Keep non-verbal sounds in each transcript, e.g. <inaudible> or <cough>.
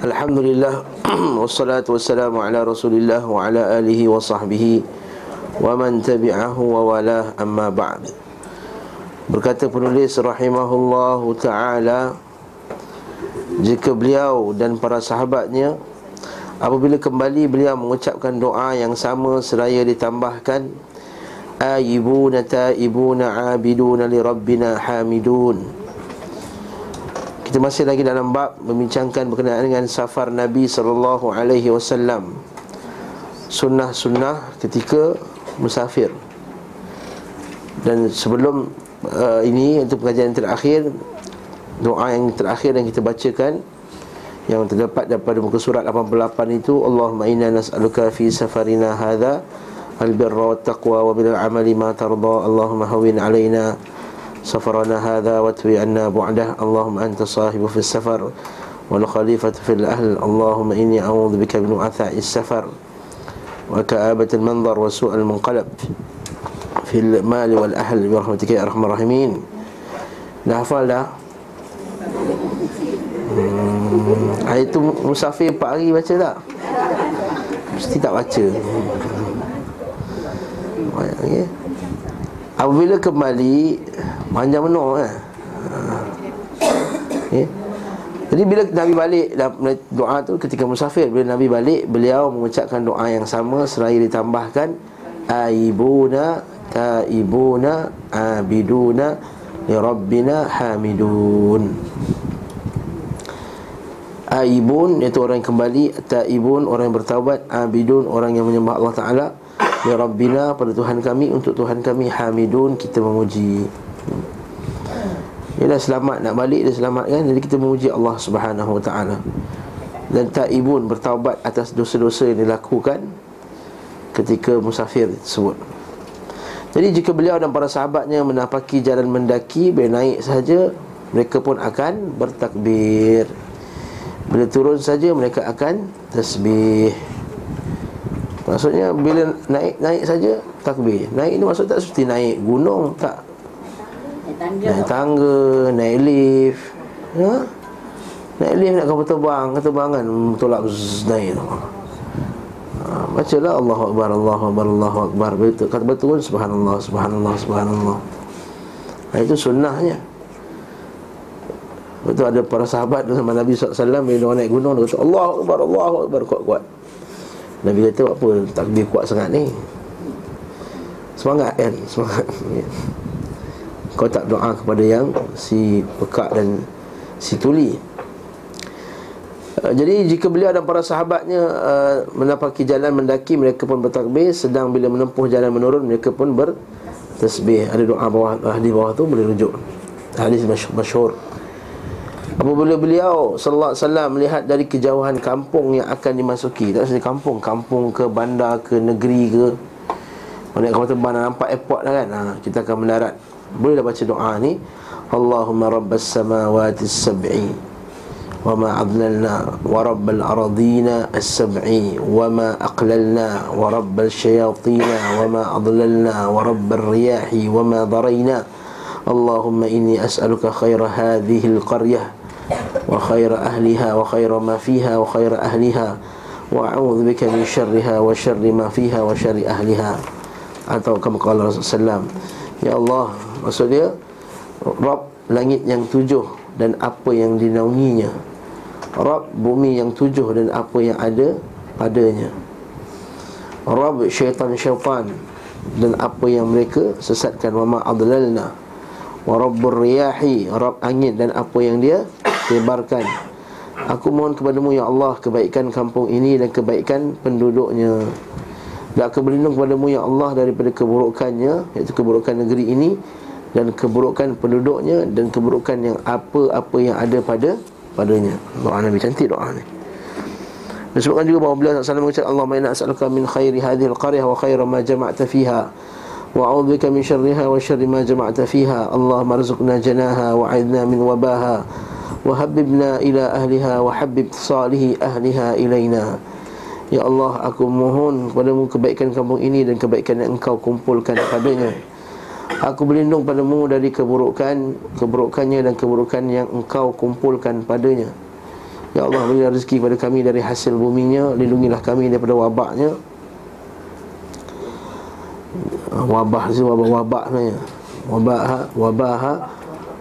Alhamdulillah <clears throat> Wassalatu wassalamu ala rasulillah Wa ala alihi wa sahbihi Wa man tabi'ahu wa wala amma ba'd. Berkata penulis rahimahullahu ta'ala Jika beliau dan para sahabatnya Apabila kembali beliau mengucapkan doa yang sama Seraya ditambahkan Ayibuna ta'ibuna abiduna li rabbina hamidun kita masih lagi dalam bab membincangkan berkenaan dengan safar Nabi sallallahu alaihi wasallam. Sunnah-sunnah ketika musafir. Dan sebelum uh, ini untuk pengajian terakhir doa yang terakhir yang kita bacakan yang terdapat daripada muka surat 88 itu Allahumma inna nas'aluka fi safarina hadha al-birra wat taqwa wa bil amali ma tarda Allahumma hawin alaina سفرنا هذا واتوي عنا بعده اللهم أنت صاحب في السفر والخليفة في الأهل اللهم إني أعوذ بك من عثاء السفر وكآبة المنظر وسوء المنقلب في المال والأهل برحمتك يا أرحم الراحمين Dah hafal dah? Hmm, hari tu musafir 4 hari baca tak? Mesti tak baca Okay. Apabila kembali Panjang benar kan okay. Jadi bila Nabi balik Doa tu ketika musafir Bila Nabi balik Beliau mengucapkan doa yang sama Seraya ditambahkan Aibuna Taibuna Abiduna Rabbina Hamidun. Aibun Iaitu orang yang kembali Taibun Orang yang bertaubat Abidun Orang yang menyembah Allah Ta'ala Ya Rabbina pada Tuhan kami Untuk Tuhan kami Hamidun Kita memuji. Dia dah selamat nak balik dia selamat kan? Jadi kita memuji Allah subhanahu wa ta'ala. Dan ta'ibun bertaubat atas dosa-dosa yang dilakukan Ketika musafir tersebut. Jadi jika beliau dan para sahabatnya menapaki jalan mendaki Bila naik sahaja Mereka pun akan bertakbir. Bila turun saja mereka akan tasbih Maksudnya bila naik naik saja takbir. Naik ni maksud tak seperti naik gunung tak? Naik tangga, naik lift. Ya? Naik lift nak kapal terbang Kata terbang kan, tolak zzz, naik tu. Ha, Bacalah Allahu Akbar, Allahu Akbar, Allahu Akbar. Betul, kata betul Subhanallah, Subhanallah, Subhanallah. Ha, Itu sunnahnya. Betul ada para sahabat sama Nabi SAW Bila naik gunung Dia kata Allahu Akbar, Allahu Akbar Kuat-kuat Nabi kata apa takbir kuat sangat ni Semangat kan <laughs> Semangat. Kau tak doa kepada yang si pekak dan si tuli. Uh, jadi jika beliau dan para sahabatnya uh, menapaki jalan mendaki mereka pun bertakbir. Sedang bila menempuh jalan menurun mereka pun bertasbih. Ada doa bawah di bawah tu boleh rujuk. Hadis masyhur Apabila beliau sallallahu alaihi wasallam melihat dari kejauhan kampung yang akan dimasuki, tak saja kampung, kampung ke bandar ke negeri ke. Mana kalau terbang nampak airport dah kan. Ha, kita akan mendarat. Bolehlah baca doa ni Allahumma rabbas samawati sab'i wa ma adlalna wa rabbal aradina as-sab'i wa ma aqlalna wa rabbal shayatina wa ma adlalna wa rabbal riyahi wa ma darayna Allahumma inni as'aluka khaira hadhihi al-qaryah wa khaira ahliha wa khaira ma fiha wa khaira ahliha wa a'udhu bika min syarriha wa syarri ma fiha wa syarri ahliha. Atau kama qala Rasulullah Ya Allah Maksud dia Rab langit yang tujuh Dan apa yang dinaunginya. Rab bumi yang tujuh Dan apa yang ada padanya. Rab syaitan-syaitan Dan apa yang mereka sesatkan. Wama adlalna. Wa rabbur riyahi Rab angin dan apa yang dia Tebarkan Aku mohon kepadamu ya Allah Kebaikan kampung ini dan kebaikan penduduknya. Dan aku berlindung kepadamu ya Allah daripada keburukannya Iaitu keburukan negeri ini Dan keburukan penduduknya Dan keburukan yang apa-apa yang ada pada padanya. Doa Nabi cantik doa ni Disebutkan juga bahawa beliau SAW mengucap Allahumma inna as'aluka min khairi hadhil qaryah Wa khaira ma jama'ta fiha Wa a'udhika min syarriha wa syarri ma jama'ta fiha. Allahumma rizukna janaha wa aidna min wabaha Wa habibna ila ahliha Wa habib salihi ahliha ilayna Ya Allah aku mohon kepadamu kebaikan kampung ini dan kebaikan yang engkau kumpulkan padanya Aku berlindung padamu dari keburukan Keburukannya dan keburukan yang engkau kumpulkan padanya. Ya Allah berilah rezeki kepada kami dari hasil buminya. Lindungilah kami daripada wabaknya. Wabah tu wabah-wabak sebenarnya Wabaha, wabaha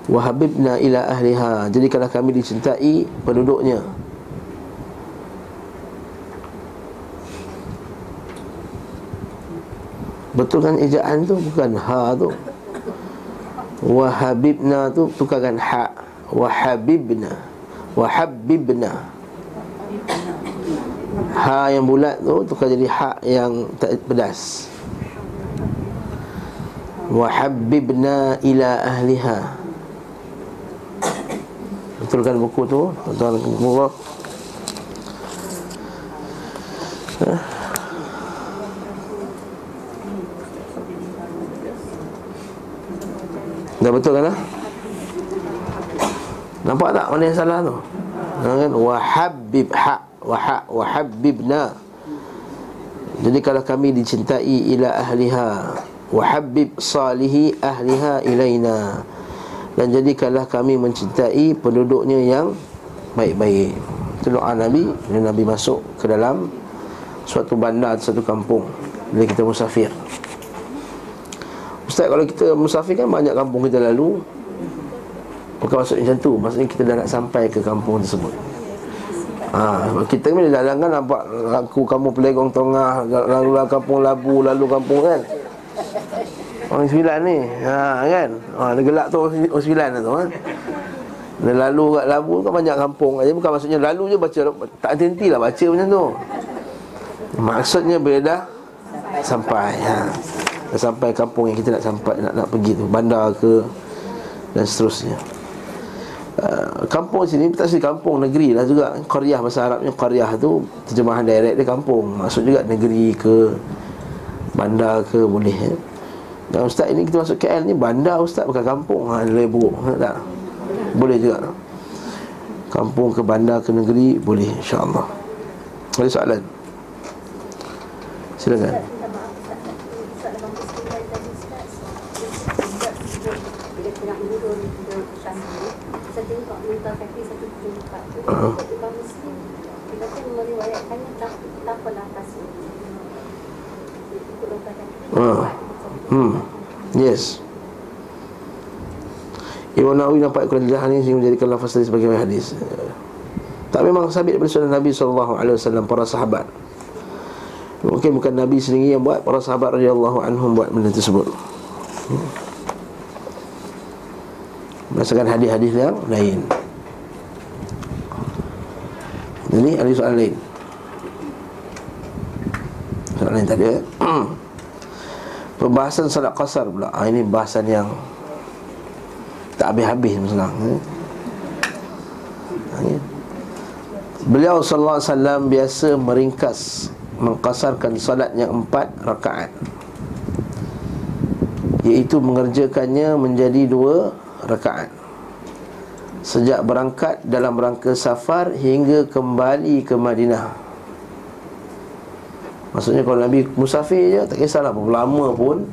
Wahabibna ila ahliha. Jadikanlah kami dicintai penduduknya. Betul kan ejaan tu? Bukan ha tu. Wahabibna tu tukarkan ha. Wahabibna Wahabibna Ha yang bulat tu Tukar jadi ha yang pedas. Wahabibna ila ahliha Betulkan buku tu Tuan-tuan Allah Dah betul kan lah? Nampak tak mana yang salah tu? Ha, kan? Wahabib ha waha wahabibna. Jadi kalau kami dicintai ila ahliha wahabib salihi ahliha ilaina. Dan jadikanlah kami mencintai penduduknya yang baik-baik. Itu doa Nabi Dan Nabi masuk ke dalam Suatu bandar, satu kampung Bila kita musafir. Ustaz kalau kita musafir kan Banyak kampung kita lalu Bukan maksudnya macam tu. Maksudnya kita dah nak sampai ke kampung tersebut. Ha, Kita ni dah kan nampak Aku kampung pelegong tengah Lalu kampung labu Lalu kampung kan Orang sembilan ni. Ha, kan? Ha, Dia gelak tu orang sembilan tu kan Dia lalu kat labu kan banyak kampung Jadi bukan maksudnya lalu je baca Tak henti lah baca macam tu. Maksudnya bila dah Sampai ha. Dah sampai kampung yang kita nak sampai Nak, nak pergi tu. Bandar ke Dan seterusnya. Uh, kampung sini tak sini kampung negeri lah juga. Qaryah bahasa Arabnya Qaryah tu terjemahan direct dia kampung. Maksud juga negeri ke bandar ke boleh eh? Dan ustaz ini kita masuk KL ni bandar ustaz bukan kampung. Ha lebih buruk. Tak. Boleh juga. Kampung ke bandar ke negeri boleh insyaallah. Ada soalan? Silakan Uh-huh. Uh. Hmm. Yes. Imam Nawawi nampak Quran lidah ini sehingga menjadikan lafaz tadi sebagai hadis. Tak memang sabit daripada sunnah Nabi SAW para sahabat. Mungkin bukan Nabi sendiri yang buat Para sahabat radhiyallahu anhum buat benda tersebut. Berdasarkan hadis-hadis yang lain ini ada soalan lain Soalan lain tadi? <clears throat> Pembahasan salat qasar pula ha, Ini bahasan yang Tak habis-habis senang. Eh? Beliau sallallahu alaihi wasallam biasa meringkas mengkasarkan salat yang empat rakaat. Iaitu mengerjakannya menjadi dua rakaat. Sejak berangkat dalam rangka safar hingga kembali ke Madinah. Maksudnya kalau Nabi musafir je Tak kisahlah berapa lama pun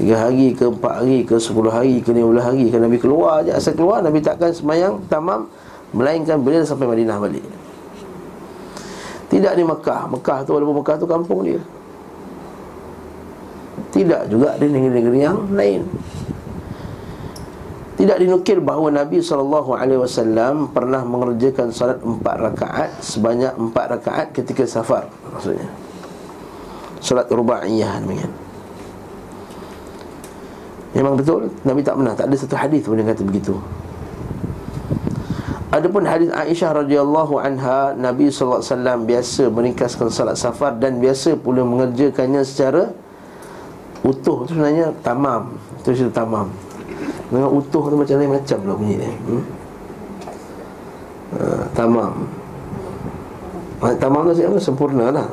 Tiga hari ke empat hari ke sepuluh hari ke lima hari ke Nabi keluar je. Asal keluar Nabi takkan semayang tamam. Melainkan bila sampai Madinah balik. Tidak di Mekah. Mekah tu walaupun Mekah tu kampung dia. Tidak juga di negeri-negeri yang lain. Tidak dinukil bahawa Nabi SAW pernah mengerjakan salat empat rakaat sebanyak empat rakaat ketika safar maksudnya. Salat rubaiyah demikian. Memang betul Nabi tak pernah tak ada satu hadis pun yang kata begitu. Adapun hadis Aisyah radhiyallahu anha Nabi sallallahu alaihi wasallam biasa meringkaskan salat safar dan biasa pula mengerjakannya secara utuh itu sebenarnya tamam. Itu cerita tamam. Memang utuh tu macam lain macam lah bunyi dia hmm? uh, Tamam Tamam tu? Sempurna lah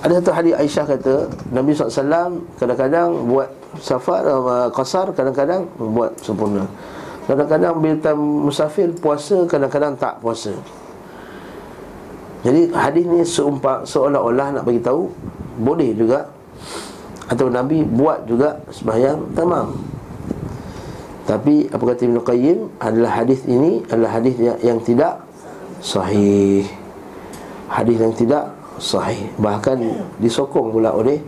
Ada satu hadis Aisyah kata Nabi SAW kadang-kadang buat safar uh, Qasar kadang-kadang buat sempurna. Kadang-kadang bila musafir puasa Kadang-kadang tak puasa. Jadi hadis ni seumpak seolah-olah nak bagi tahu Boleh juga Atau Nabi buat juga sembahyang tamam. Tapi apa kata Ibn Qayyim? Adalah hadis ini adalah hadis yang, yang tidak sahih. Hadis yang tidak sahih Bahkan disokong pula oleh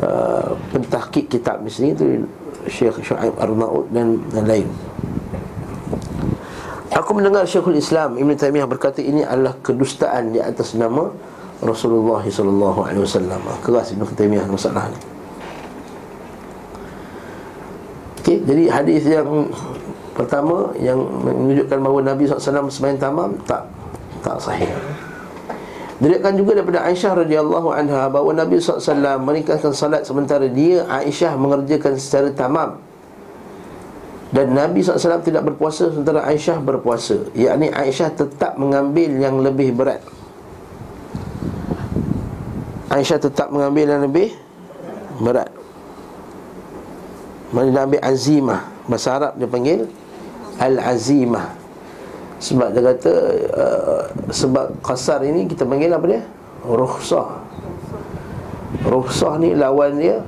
uh, Pentahkik kitab di sini itu Syekh Syu'aib Ar-Na'ud dan yang lain Aku mendengar Syekhul Islam Ibn Taymiyah berkata ini adalah kedustaan di atas nama Rasulullah sallallahu alaihi wasallam. Keras Ibn Taymiyah masalah ni. Okey, jadi hadis yang pertama yang menunjukkan bahawa Nabi SAW sembahyang tamam tak tak sahih. Diriwayatkan juga daripada Aisyah radhiyallahu anha bahawa Nabi SAW meningkatkan salat sementara dia Aisyah mengerjakan secara tamam. Dan Nabi SAW tidak berpuasa sementara Aisyah berpuasa. Yakni Aisyah tetap mengambil yang lebih berat. Aisyah tetap mengambil yang lebih berat. Dia ambil azimah Bahasa Arab dia panggil Al-azimah sebab dia kata uh, Sebab kasar ini kita panggil apa dia? Rukhsah. Rukhsah ni lawan dia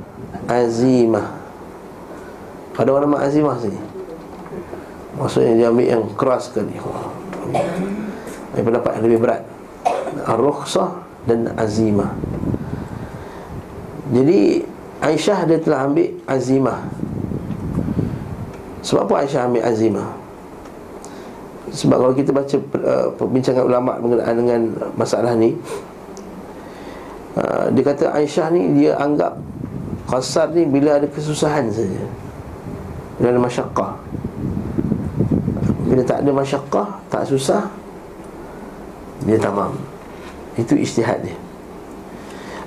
Azimah. Ada orang nama azimah sini? Maksudnya dia ambil yang keras sekali Ini pendapat yang lebih berat. Rukhsah dan azimah. Jadi Aisyah dia telah ambil azimah. Sebab apa Aisyah ambil azimah? Sebab kalau kita baca uh, perbincangan ulama mengenai dengan masalah ni uh, Dia kata Aisyah ni dia anggap Qasar ni bila ada kesusahan saja. Bila ada masyakkah Bila tak ada masyakkah, tak susah Dia tamam. Itu istihad dia.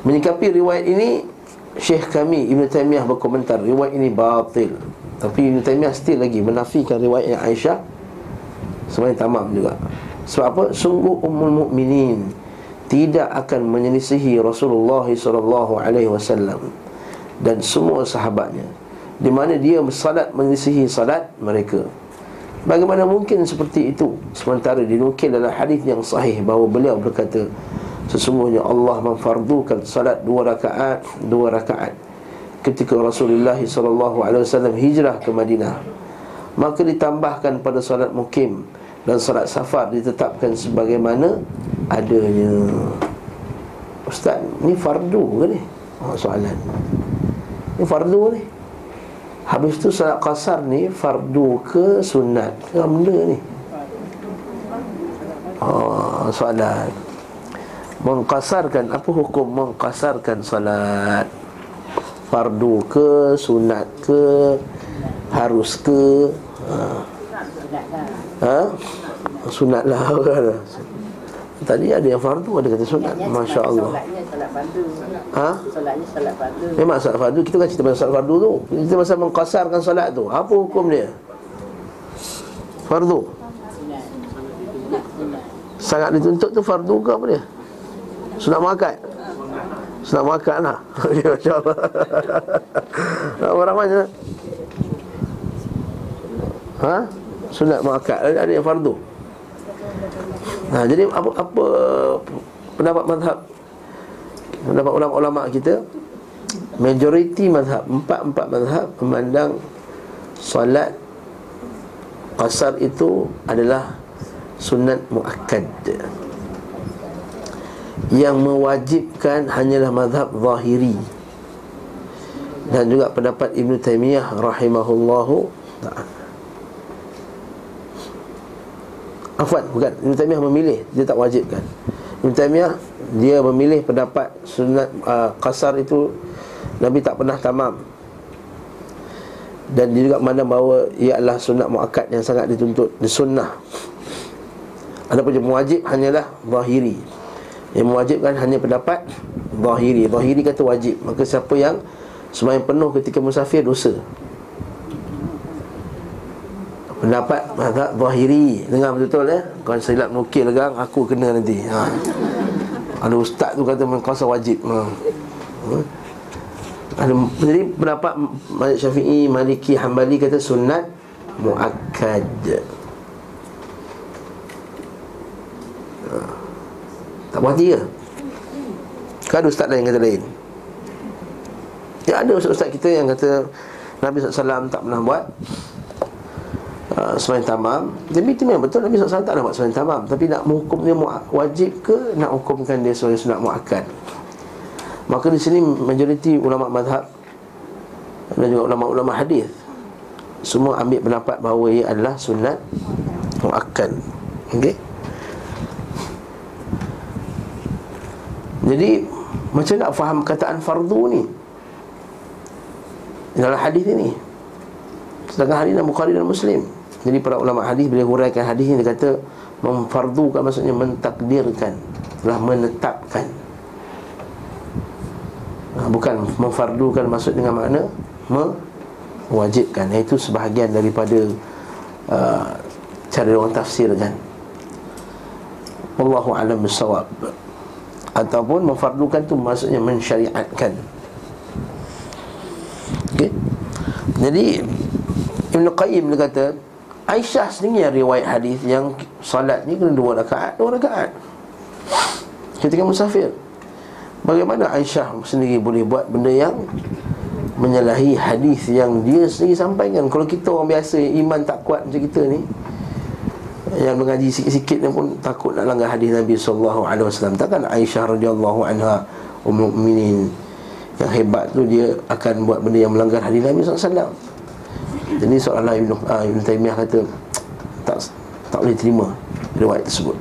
Menyikapi riwayat ini Syekh kami Ibn Taymiyah berkomentar Riwayat ini batil. Tapi Ibn Taymiyah still lagi menafikan riwayat yang Aisyah Semuanya tamam juga. Sebab apa? Sungguh Ummul Mukminin Tidak akan menyelisihi Rasulullah SAW Dan semua sahabatnya. Di mana dia salat menyelisihi salat mereka. Bagaimana mungkin seperti itu? Sementara dinukil dalam hadis yang sahih Bahawa beliau berkata Sesungguhnya Allah memfardukan salat dua rakaat Dua rakaat Ketika Rasulullah SAW hijrah ke Madinah. Maka ditambahkan pada salat mukim Dan salat safar ditetapkan sebagaimana adanya Ustaz, ni fardu ke ni? Oh, soalan Ni fardu ni Habis tu salat kasar ni fardu ke sunat ke benda ni? Oh, soalan Mengkasarkan, apa hukum mengkasarkan salat? Fardu ke, sunat ke, harus ke? Ha. Ha? Sunat lah <laughs> kan? Tadi ada yang fardu ada kata sunat Masya Allah Ha? Memang salat fardu Kita kan cerita pasal salat fardu tu Kita pasal mengkasarkan salat tu Apa hukum dia? Fardu Sangat dituntut tu fardu ke apa dia? Sunat muakat Sunat muakat lah <laughs> Masya Allah Orang <laughs> mana? Ha? Sunat muakkad. Ada, yang fardu. Nah, jadi apa apa pendapat mazhab pendapat ulama-ulama kita majoriti mazhab empat-empat mazhab memandang solat qasar itu adalah sunat muakkad. Yang mewajibkan hanyalah mazhab zahiri. Dan juga pendapat Ibn Taymiyah rahimahullahu ta'ala Afwan, bukan. Ibn Taymiyah memilih Dia tak wajibkan. Ibn Taymiyah Dia memilih pendapat Sunat uh, kasar itu Nabi tak pernah tamam. Dan dia juga mana bahawa Ia adalah sunat muakat yang sangat dituntut. Di sunnah. Ada pun yang mewajib hanyalah Zahiri. Yang mewajibkan hanya pendapat Zahiri. Zahiri kata wajib. Maka siapa yang Semayang penuh ketika musafir dosa Pendapat mazhab zahiri Dengar betul-betul ya Kalau silap nukil kan Aku kena nanti ha. Ada ustaz tu kata Mengkasa wajib ha. ha. Ada, Jadi pendapat Malik Syafi'i Maliki Hanbali kata sunat Mu'akkad ha. Tak hati ke? Kan ada ustaz lain kata lain Ya ada ustaz-ustaz kita yang kata Nabi SAW tak pernah buat uh, Sembahyang tamam. Tapi itu memang betul Nabi SAW tak nak buat sembahyang tamam. Tapi nak menghukum dia wajib ke Nak hukumkan dia sebagai sunat mu'akad Maka di sini majoriti ulama madhab Dan juga ulama-ulama hadis Semua ambil pendapat bahawa ia adalah sunat mu'akad Okey? Jadi Macam nak faham kataan fardu ni? Dalam hadis ini. Sedangkan hadis dalam Bukhari dan Muslim Jadi para ulama hadis bila huraikan hadis ini Dia kata Memfardukan maksudnya mentakdirkan Telah menetapkan. Ha, Bukan memfardukan maksud dengan makna Mewajibkan. Itu sebahagian daripada uh, Cara orang tafsirkan Wallahu alam bisawab ataupun memfardukan tu maksudnya mensyariatkan. Okey? Jadi Ibn Qayyim dia kata Aisyah sendiri yang riwayat hadis yang salat ni kena dua rakaat, dua rakaat. Ketika musafir. Bagaimana Aisyah sendiri boleh buat benda yang menyalahi hadis yang dia sendiri sampaikan? Kalau kita orang biasa iman tak kuat macam kita ni, yang mengaji sikit-sikit ni pun takut nak langgar hadis Nabi sallallahu alaihi wasallam. Takkan Aisyah radhiyallahu anha ummul mukminin yang hebat tu dia akan buat benda yang melanggar hadis Nabi sallallahu alaihi wasallam. Jadi seolah Ibn, uh, Ibn Taymiyah kata tak tak boleh terima riwayat tersebut.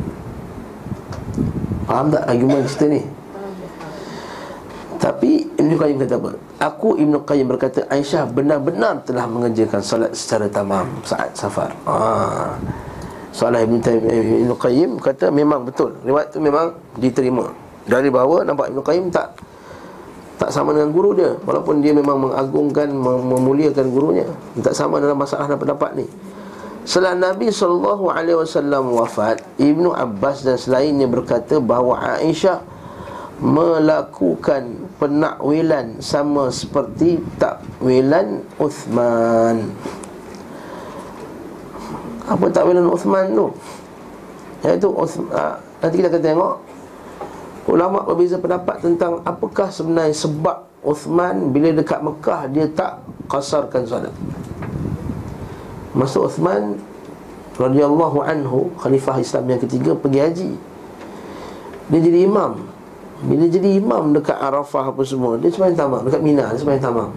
Faham tak argument cerita ni? Tapi Ibn Qayyim kata apa? Aku Ibn Qayyim berkata Aisyah benar-benar telah mengerjakan salat secara tamam saat safar. Ah. Soalan Ibn, Ibn Qayyim kata memang betul Riwayat tu memang diterima Dari bahawa nampak Ibn Qayyim tak Tak sama dengan guru dia. Walaupun dia memang mengagungkan, memuliakan gurunya. Tak sama dalam masalah dan pendapat ni. Setelah Nabi SAW wafat Ibnu Abbas dan selainnya berkata bahawa Aisyah Melakukan penakwilan sama seperti takwilan Uthman. Apa takwilan Uthman tu? Iaitu uh, Nanti kita akan tengok Ulama berbeza pendapat tentang Apakah sebenarnya sebab Uthman Bila dekat Mekah Dia tak kasarkan solat. Masa Uthman radhiyallahu anhu Khalifah Islam yang ketiga Pergi haji. Dia jadi imam. Bila jadi imam dekat Arafah apa semua Dia sembahyang tamam. Dekat Mina Dia sembahyang tamam.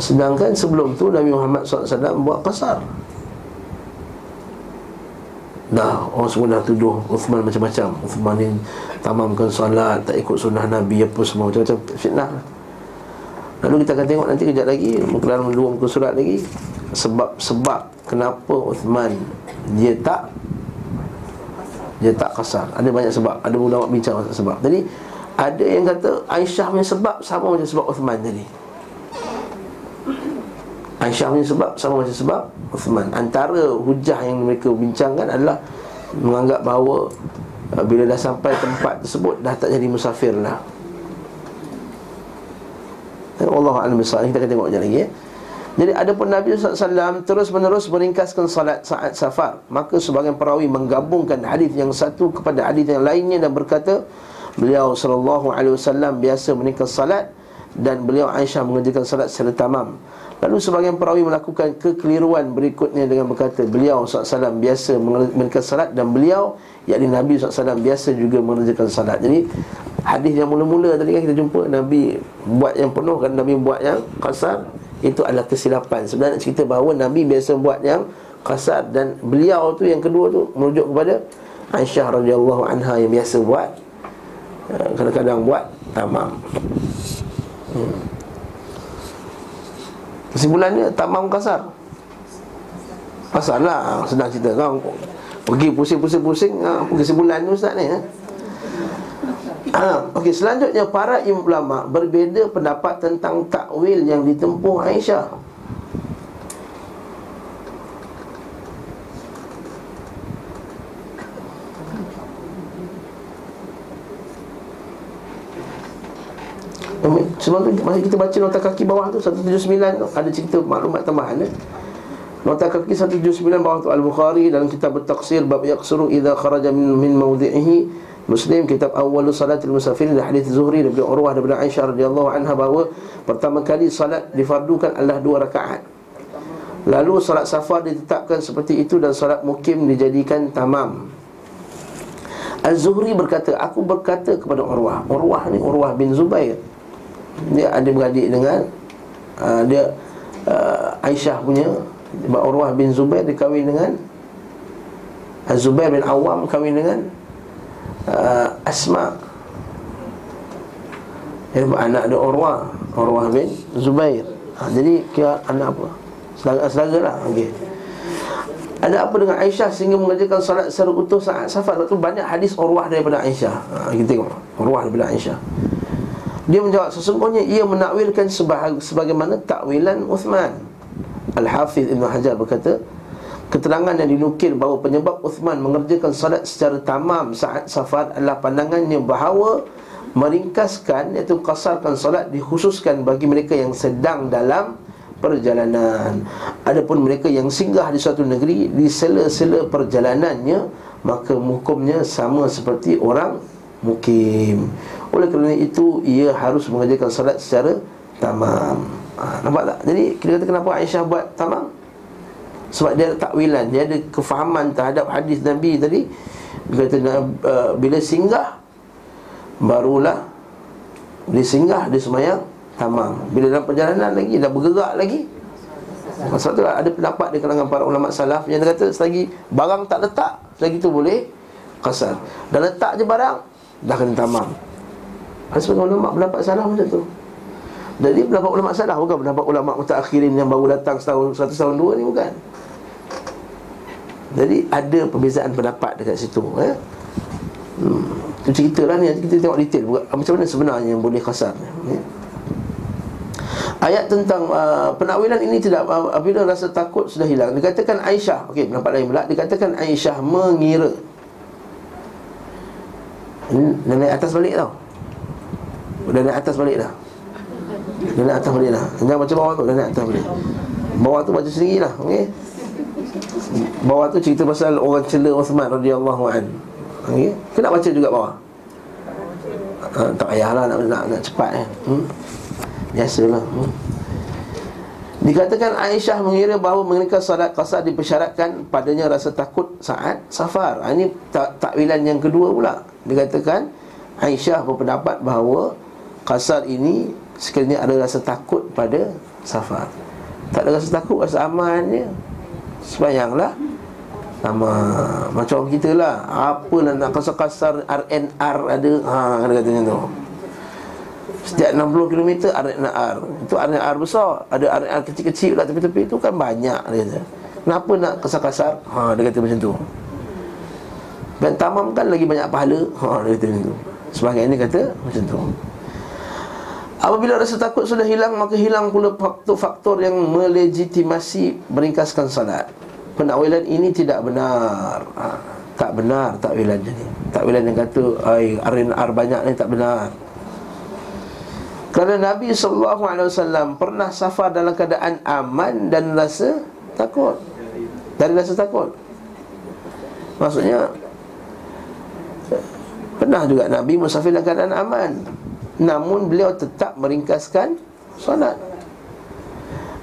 Sedangkan sebelum tu Nabi Muhammad SAW buat kasar Dah orang semua dah tuduh Uthman macam-macam. Uthman ni tamamkan solat Tak ikut sunnah Nabi apa semua Macam-macam fitnah. Lalu kita akan tengok nanti kejap lagi Dalam dua muka surat lagi Sebab-sebab Kenapa Uthman Dia tak Dia tak kasar. Ada banyak sebab Ada ulama bincang sebab. Jadi Ada yang kata Aisyah punya sebab Sama macam sebab Uthman tadi Aisyah punya sebab sama macam sebab Uthman. Antara hujah yang mereka bincangkan adalah Menganggap bahawa uh, Bila dah sampai tempat tersebut Dah tak jadi musafir lah. Allah Alam Besar Kita akan tengok sekejap lagi ya jadi ada pun Nabi SAW terus menerus meringkaskan salat saat safar. Maka sebagian perawi menggabungkan hadis yang satu kepada hadis yang lainnya Dan berkata Beliau SAW biasa meringkas salat Dan beliau Aisyah mengerjakan salat secara tamam Lalu sebagian perawi melakukan kekeliruan berikutnya dengan berkata Beliau SAW biasa mengerjakan salat Dan beliau, yakni Nabi SAW biasa juga mengerjakan salat. Jadi hadis yang mula-mula tadi kan kita jumpa Nabi buat yang penuh kan Nabi buat yang kasar Itu adalah kesilapan. Sebenarnya cerita bahawa Nabi biasa buat yang kasar Dan beliau tu yang kedua tu merujuk kepada Aisyah radhiyallahu anha yang biasa buat eh, Kadang-kadang buat tamam. Hmm. Kesimpulannya tamam kasar. Kasar lah Sedang cerita kau. Pergi pusing-pusing-pusing ha, kesimpulan tu Ustaz ni ha? ha, Okey selanjutnya Para ulama berbeza pendapat tentang takwil yang ditempuh Aisyah Sebab tu masa kita baca nota kaki bawah tu 179 tu ada cerita maklumat tambahan eh? Nota kaki 179 bawah tu Al-Bukhari dalam kitab At-Taqsir bab yaqsuru idza kharaja min min mawdi'ihi Muslim kitab Awal Salatil Musafir dari hadis Zuhri daripada Urwah daripada Aisyah radhiyallahu anha bahawa pertama kali salat difardukan adalah dua rakaat. Lalu solat safar ditetapkan seperti itu dan solat mukim dijadikan tamam. Az-Zuhri berkata, aku berkata kepada Urwah. Urwah ni Urwah bin Zubair. Dia ada beradik dengan uh, dia uh, Aisyah punya Urwah bin Zubair dikahwin dengan Az-Zubair bin Awam kahwin dengan uh, Asma. Dia anak dia Urwah, Urwah bin Zubair. Ha, jadi kira anak apa? Saudara-saudara lah okay. Ada apa dengan Aisyah sehingga mengerjakan salat secara utuh saat safar Itu banyak hadis Urwah daripada Aisyah ha, Kita tengok Urwah daripada Aisyah Dia menjawab sesungguhnya ia menakwilkan sebagaimana takwilan Uthman. Al-Hafiz Ibn Hajar berkata Keterangan yang dinukil bahawa penyebab Uthman mengerjakan salat secara tamam saat safar adalah pandangannya bahawa meringkaskan iaitu kasarkan salat dikhususkan bagi mereka yang sedang dalam perjalanan. Adapun mereka yang singgah di suatu negeri Di sela-sela perjalanannya Maka hukumnya sama seperti orang mukim Oleh kerana itu Ia harus mengajarkan salat secara tamam. Ha, Nampak tak? Jadi kita kata kenapa Aisyah buat tamam? Sebab dia ada takwilan Dia ada kefahaman terhadap hadis Nabi tadi. Dia kata uh, bila singgah Barulah Dia singgah, dia semayang tamam. Bila dalam perjalanan lagi Dah bergerak lagi Masalah tu ada pendapat di kalangan para ulama salaf Yang dia kata selagi barang tak letak Selagi tu boleh kasar. Dah letak je barang Dah kena tamam Ada sebagian ulama pendapat salaf macam tu Jadi pendapat ulama salaf Bukan pendapat ulama mutakhirin Yang baru datang setahun Satu tahun dua ni bukan Jadi ada perbezaan pendapat dekat situ eh? Hmm. Itu cerita lah ni Kita tengok detail Macam mana sebenarnya yang boleh kasar ni Ayat tentang uh, penakwilan ini tidak uh, apabila rasa takut sudah hilang. Dikatakan Aisyah, okey, pendapat lain pula, dikatakan Aisyah mengira. Dia naik atas balik tau. Naik atas balik dah. Naik atas balik dah. Jangan macam bawah tu, naik atas balik. Bawah tu baca sendiri lah, okey. Bawah tu cerita pasal orang cela Uthman radhiyallahu an. Okey. Kena baca juga bawah. Ha, tak payahlah nak, nak, nak cepat eh. Hmm? Biasalah hmm. Dikatakan Aisyah mengira bahawa mengenai salat qasar dipersyaratkan padanya rasa takut saat safar. Ha, ini tak takwilan yang kedua pula. Dikatakan Aisyah berpendapat bahawa qasar ini sekiranya ada rasa takut pada safar. Tak ada rasa takut, rasa aman je. Sebayanglah. Sama macam kita lah. Apa nak kasar-kasar RNR ada. Ha, ada katanya tu. Setiap 60 km RNR Itu RNR besar Ada RNR kecil-kecil kat tepi-tepi Itu kan banyak dia kata. Kenapa nak kasar-kasar ha, Dia kata macam tu Dan tamam kan lagi banyak pahala ha, Dia kata macam tu Sebagai ini kata macam tu Apabila rasa takut sudah hilang Maka hilang pula faktor-faktor yang melegitimasi Meringkaskan salat. Penakwilan ini tidak benar. Ha, Tak benar takwilan jadi Takwilan yang kata RNR banyak ni tak benar. Kerana Nabi SAW pernah safar dalam keadaan aman dan rasa takut. Dari rasa takut. Maksudnya Pernah juga Nabi musafir dalam keadaan aman Namun beliau tetap meringkaskan salat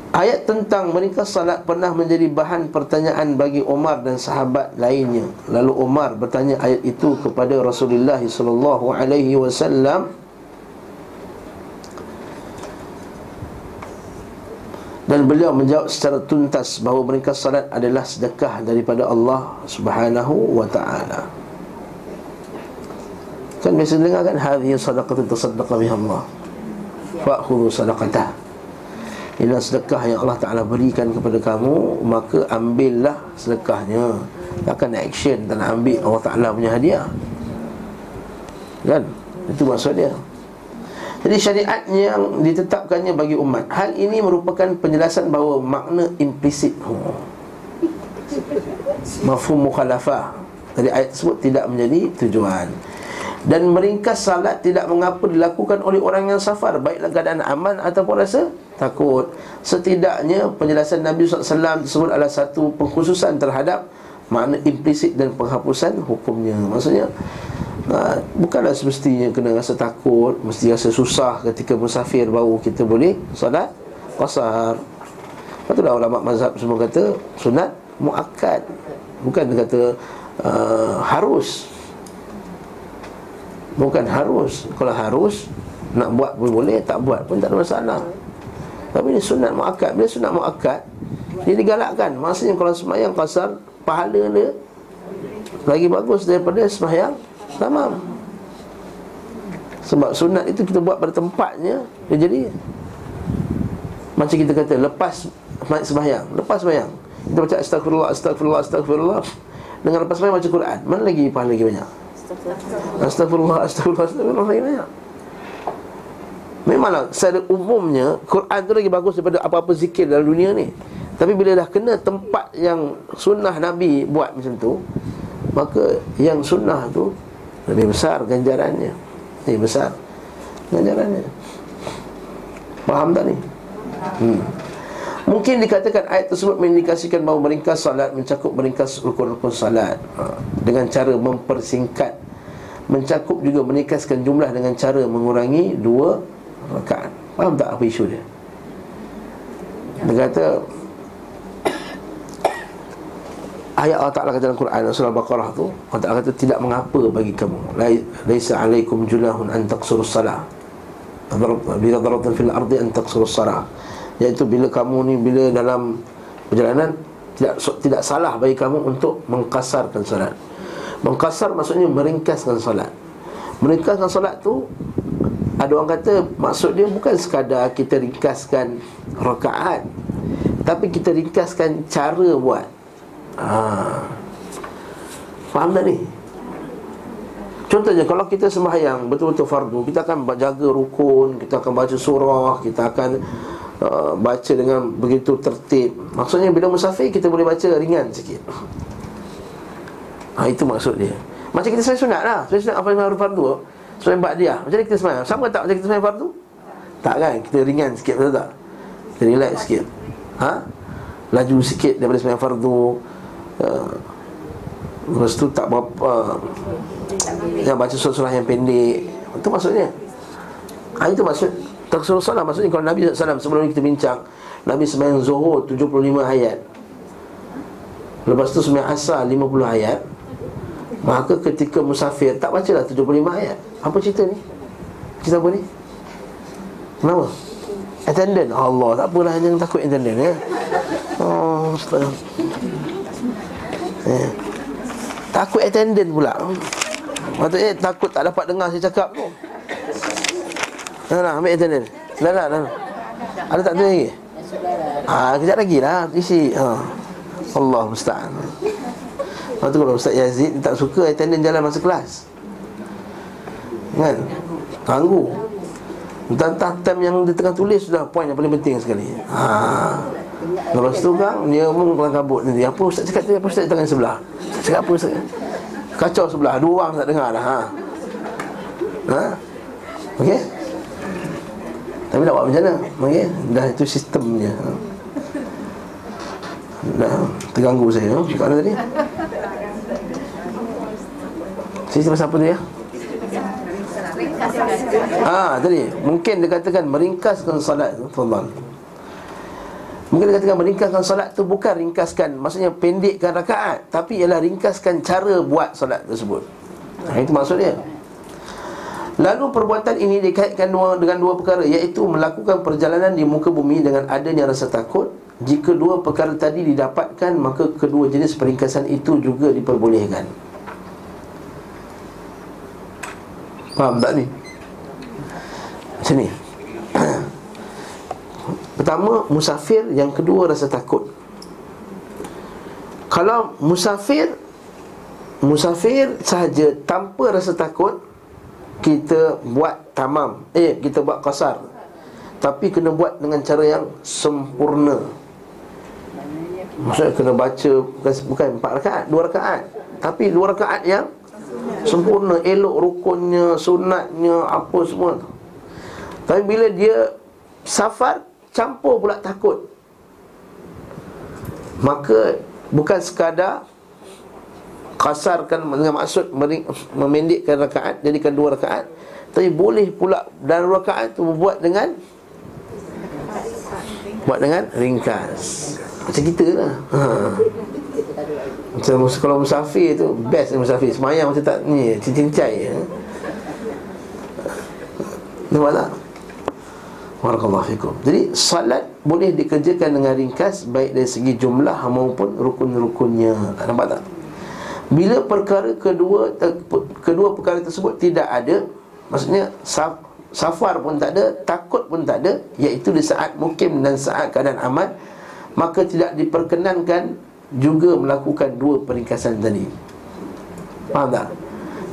Ayat tentang meringkas salat pernah menjadi bahan pertanyaan bagi Umar dan sahabat lainnya. Lalu Umar bertanya ayat itu kepada Rasulullah sallallahu alaihi wasallam Dan beliau menjawab secara tuntas bahawa mereka salat adalah sedekah daripada Allah Subhanahu wa taala. Kan biasa dengar kan hadhihi sadaqatu tasaddaqa biha Allah. Fa'khudhu sadaqatah. Ini sedekah yang Allah Taala berikan kepada kamu, maka ambillah sedekahnya. Takkan action tak nak ambil Allah Taala punya hadiah. Kan? Itu maksud dia. Jadi syariat yang ditetapkannya bagi umat Hal ini merupakan penjelasan bahawa makna implisit oh. Mafhum mukhalafah Dari ayat tersebut tidak menjadi tujuan Dan meringkas salat tidak mengapa dilakukan oleh orang yang safar Baiklah keadaan aman ataupun rasa takut Setidaknya penjelasan Nabi SAW tersebut adalah satu pengkhususan terhadap Makna implisit dan penghapusan hukumnya Maksudnya ha, Bukanlah semestinya kena rasa takut Mesti rasa susah ketika musafir baru kita boleh Salat Qasar Itulah ulama mazhab semua kata sunat muakkad. Bukan kata uh, harus. Bukan harus. Kalau harus nak buat pun boleh, tak buat pun tak ada masalah. Tapi ini sunat muakkad. Bila sunat muakkad, dia digalakkan. Maksudnya kalau semayang kasar, pahala dia lagi bagus daripada semayang tamam. Sebab sunat itu kita buat pada tempatnya Dia jadi Macam kita kata Lepas sembahyang Lepas sembahyang Kita baca astagfirullah Astagfirullah Astagfirullah Dengan lepas sembahyang baca Quran Mana lagi pahala lagi banyak Astagfirullah. Astagfirullah Astagfirullah lagi banyak Memanglah Secara umumnya Quran tu lagi bagus Daripada apa-apa zikir dalam dunia ni. Tapi bila dah kena tempat Yang sunnah Nabi buat macam tu Maka yang sunnah tu Lebih besar ganjarannya. Eh besar Ganjarannya. Faham tak ni? Hmm. Mungkin dikatakan ayat tersebut mengindikasikan bahawa meringkas salat mencakup meringkas rukun-rukun salat ha. dengan cara mempersingkat mencakup juga meningkaskan jumlah dengan cara mengurangi dua rakaat. Faham tak apa isu dia? Dia kata ayat Allah Ta'ala kata dalam Quran surah Baqarah tu Allah Ta'ala kata tidak mengapa bagi kamu laisa alaikum junahun an taqsurus salah bila daratan fil ardi an taqsurus salah iaitu bila kamu ni bila dalam perjalanan tidak tidak salah bagi kamu untuk mengkasarkan salat mengkasar maksudnya meringkaskan salat meringkaskan salat tu ada orang kata maksud dia bukan sekadar kita ringkaskan rakaat tapi kita ringkaskan cara buat ha. Faham tak ni? Contohnya kalau kita sembahyang betul-betul fardu Kita akan jaga rukun Kita akan baca surah Kita akan uh, baca dengan begitu tertib. Maksudnya bila musafir kita boleh baca ringan sikit. Ha, Itu maksud dia. Macam kita sembahyang sunat lah. Sembahyang sunat apa yang fardu? Sembahyang ba'diyah Macam mana kita sembahyang Sama tak macam kita sembahyang fardu? Tak kan? Kita ringan sikit betul tak? Kita relax sikit. Ha? Laju sikit daripada sembahyang fardu. Uh, Lepas tu tak berapa Yang baca surah-surah yang pendek. Itu maksudnya. Ha, Itu maksud Taksur salam maksudnya Kalau Nabi SAW sebelum ni kita bincang Nabi sembahyang Zuhur 75 ayat. Lepas tu sembahyang Asar 50 ayat. Maka ketika musafir Tak baca lah 75 ayat. Apa cerita ni? Cerita apa ni? Kenapa? Attendant. Allah tak apalah Jangan takut attendant ya. Oh Astaga. Eh. Takut attendant pula. Maksudnya takut tak dapat dengar saya cakap tu Dah lah ambil attendant Dah lah dah. Ada tak tu lagi? Ah, kejap lagi lah. Isi. Ha. Allah musta'an. Lepas tu kalau Ustaz Yazid Tak suka attendant jalan masa kelas. Kan? Ganggu. Entah-entah time yang dia tengah tulis Sudah poin yang paling penting sekali. Haa Lepas tu kan Dia pun kelang kabut. Nanti Apa Ustaz cakap tadi Apa Ustaz tangan sebelah? Ustaz cakap apa Ustaz? Kacau sebelah. Dua orang tak dengar dah Ha. Ha? Okey Tapi nak buat macam mana? Okey Dah itu sistemnya ha? Dah terganggu saya. Cakap mana tadi? Sistem pasal apa tu ya? Ah, tadi. Mungkin dia katakan meringkaskan salat tu, Fadlan. Mungkin dia katakan meringkaskan solat tu bukan ringkaskan Maksudnya pendekkan rakaat Tapi ialah ringkaskan cara buat solat tersebut. Nah, Itu maksudnya Lalu perbuatan ini dikaitkan dengan dua perkara Iaitu melakukan perjalanan di muka bumi dengan adanya rasa takut. Jika dua perkara tadi didapatkan Maka kedua jenis peringkasan itu juga diperbolehkan. Faham tak ni? Macam ni. <clears throat> Pertama musafir. Yang kedua rasa takut. Kalau musafir Musafir sahaja Tanpa rasa takut Kita buat tamam. Eh kita buat kasar Tapi kena buat dengan cara yang Sempurna. Maksudnya kena baca Bukan, bukan empat rakaat Dua rakaat. Tapi dua rakaat yang Sempurna. Elok rukunnya Sunatnya Apa semua Tapi bila dia Safar campur pula takut. Maka bukan sekadar Kasarkan dengan maksud Memendekkan rakaat Jadikan dua rakaat Tapi boleh pula dalam rakaat itu Membuat dengan Buat dengan ringkas Macam kita lah ha. Macam kalau musafir tu Best musafir Semayang macam tak ni Cincin-cincai ya. Nampak tak? Barakallahu fikum. Jadi salat boleh dikerjakan dengan ringkas baik dari segi jumlah maupun rukun-rukunnya. Nampak tak? Bila perkara kedua kedua perkara tersebut tidak ada, maksudnya saf, safar pun tak ada, takut pun tak ada, iaitu di saat mukim dan saat keadaan aman, maka tidak diperkenankan juga melakukan dua peringkasan tadi. Faham tak?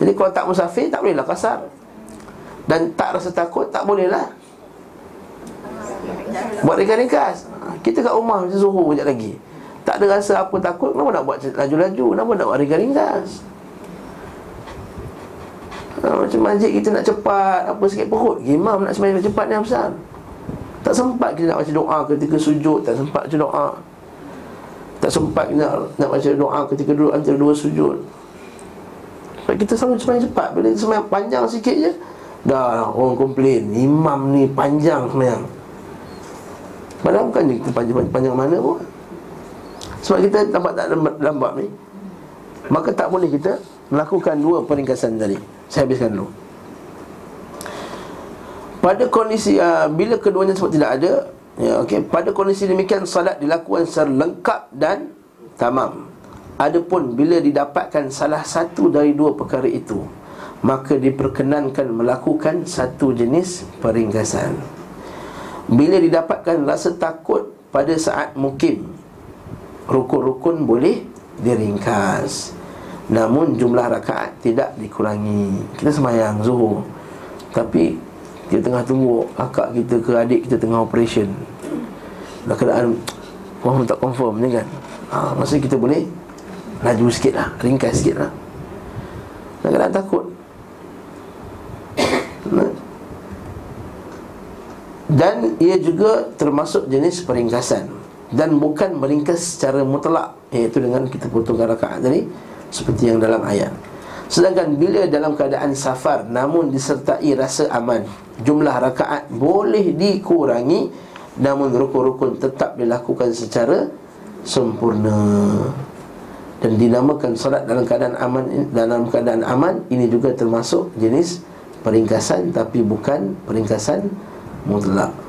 Jadi kalau tak musafir tak bolehlah kasar. Dan tak rasa takut tak bolehlah. Buat ringkas-ringkas Kita kat rumah macam suhu sekejap lagi Tak ada rasa apa takut Kenapa nak buat laju-laju? Kenapa nak buat ringkas-ringkas? Ha, Macam masjid kita nak cepat Apa sikit perut. Imam nak semakin cepat ni besar. Tak sempat kita nak baca doa ketika sujud Tak sempat baca doa. Tak sempat kita nak, nak baca doa ketika duduk antara dua sujud. Sebab kita selalu semakin cepat. Bila semakin panjang sikit je Dah orang komplain Imam ni panjang semayang Padahal bukan kita panjang-panjang mana pun Sebab kita nampak tak lambat ni. Maka tak boleh kita melakukan dua peringkasan tadi. Saya habiskan dulu. Pada kondisi uh, Bila keduanya sebab tidak ada ya, okay, Pada kondisi demikian Salat dilakukan secara lengkap dan Tamam. Adapun bila didapatkan salah satu dari dua perkara itu Maka diperkenankan melakukan satu jenis peringkasan. Bila didapatkan rasa takut pada saat mukim Rukun-rukun boleh diringkas. Namun jumlah rakaat tidak dikurangi. Kita semayang zuhur. Tapi kita tengah tunggu akak kita ke adik kita tengah operation. Dah keadaan confirm tak confirm ni kan? Ha, Maksudnya kita boleh laju sikit lah, ringkas sikit lah. Dah keadaan takut. Dan ia juga termasuk jenis peringkasan dan bukan meringkas secara mutlak iaitu dengan kita potongkan rakaat tadi seperti yang dalam ayat. Sedangkan bila dalam keadaan safar namun disertai rasa aman jumlah rakaat boleh dikurangi namun rukun-rukun tetap dilakukan secara sempurna. Dan dinamakan solat dalam keadaan aman dalam keadaan aman ini juga termasuk jenis peringkasan tapi bukan peringkasan mutlak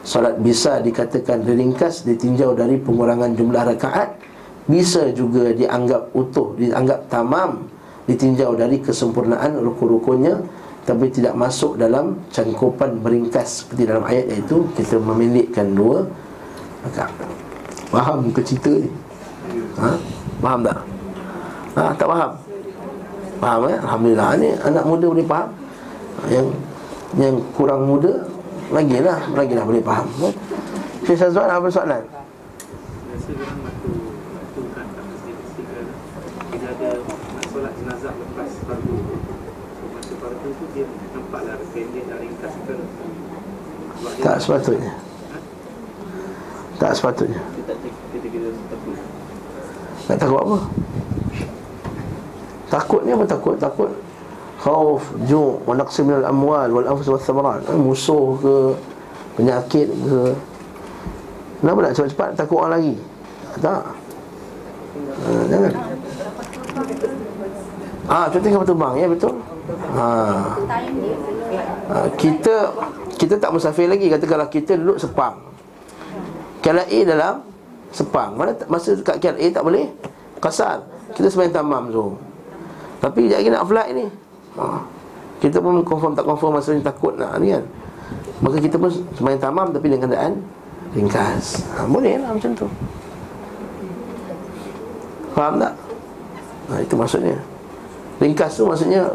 Salat bisa dikatakan ringkas ditinjau dari pengurangan jumlah rakaat Bisa juga dianggap utuh, dianggap tamam Ditinjau dari kesempurnaan rukun-rukunnya Tapi tidak masuk dalam cangkupan beringkas Seperti dalam ayat iaitu Kita memilihkan dua rakaat Faham ke cerita ni? Ha? Faham tak? Ha, tak faham? Faham eh? Alhamdulillah ni anak muda boleh faham Yang yang kurang muda lagi lah, lagi lah boleh faham kan? Syekh Syazwan apa soalan? Tak sepatutnya Tak sepatutnya Tak takut apa? Takut ni apa takut? Takut khauf, ju' wa naqsi minal amwal wal anfus was thamarat eh, musuh ke penyakit ke kenapa nak cepat-cepat takut orang lagi tak ha, jangan Ah, contohnya kapal terbang ya betul. Ha. ha. kita kita tak musafir lagi kata kalau kita duduk Sepang. KLA dalam Sepang. Mana masa kat KLA tak boleh kasar. Kita sembang tamam tu. Tapi dia lagi nak flight ni ha. Kita pun confirm tak confirm Maksudnya takut nak ni kan. Maka kita pun semuanya tamam Tapi dengan keadaan ringkas. Ha, Boleh lah macam tu. Faham tak? Ha, itu maksudnya. Ringkas tu maksudnya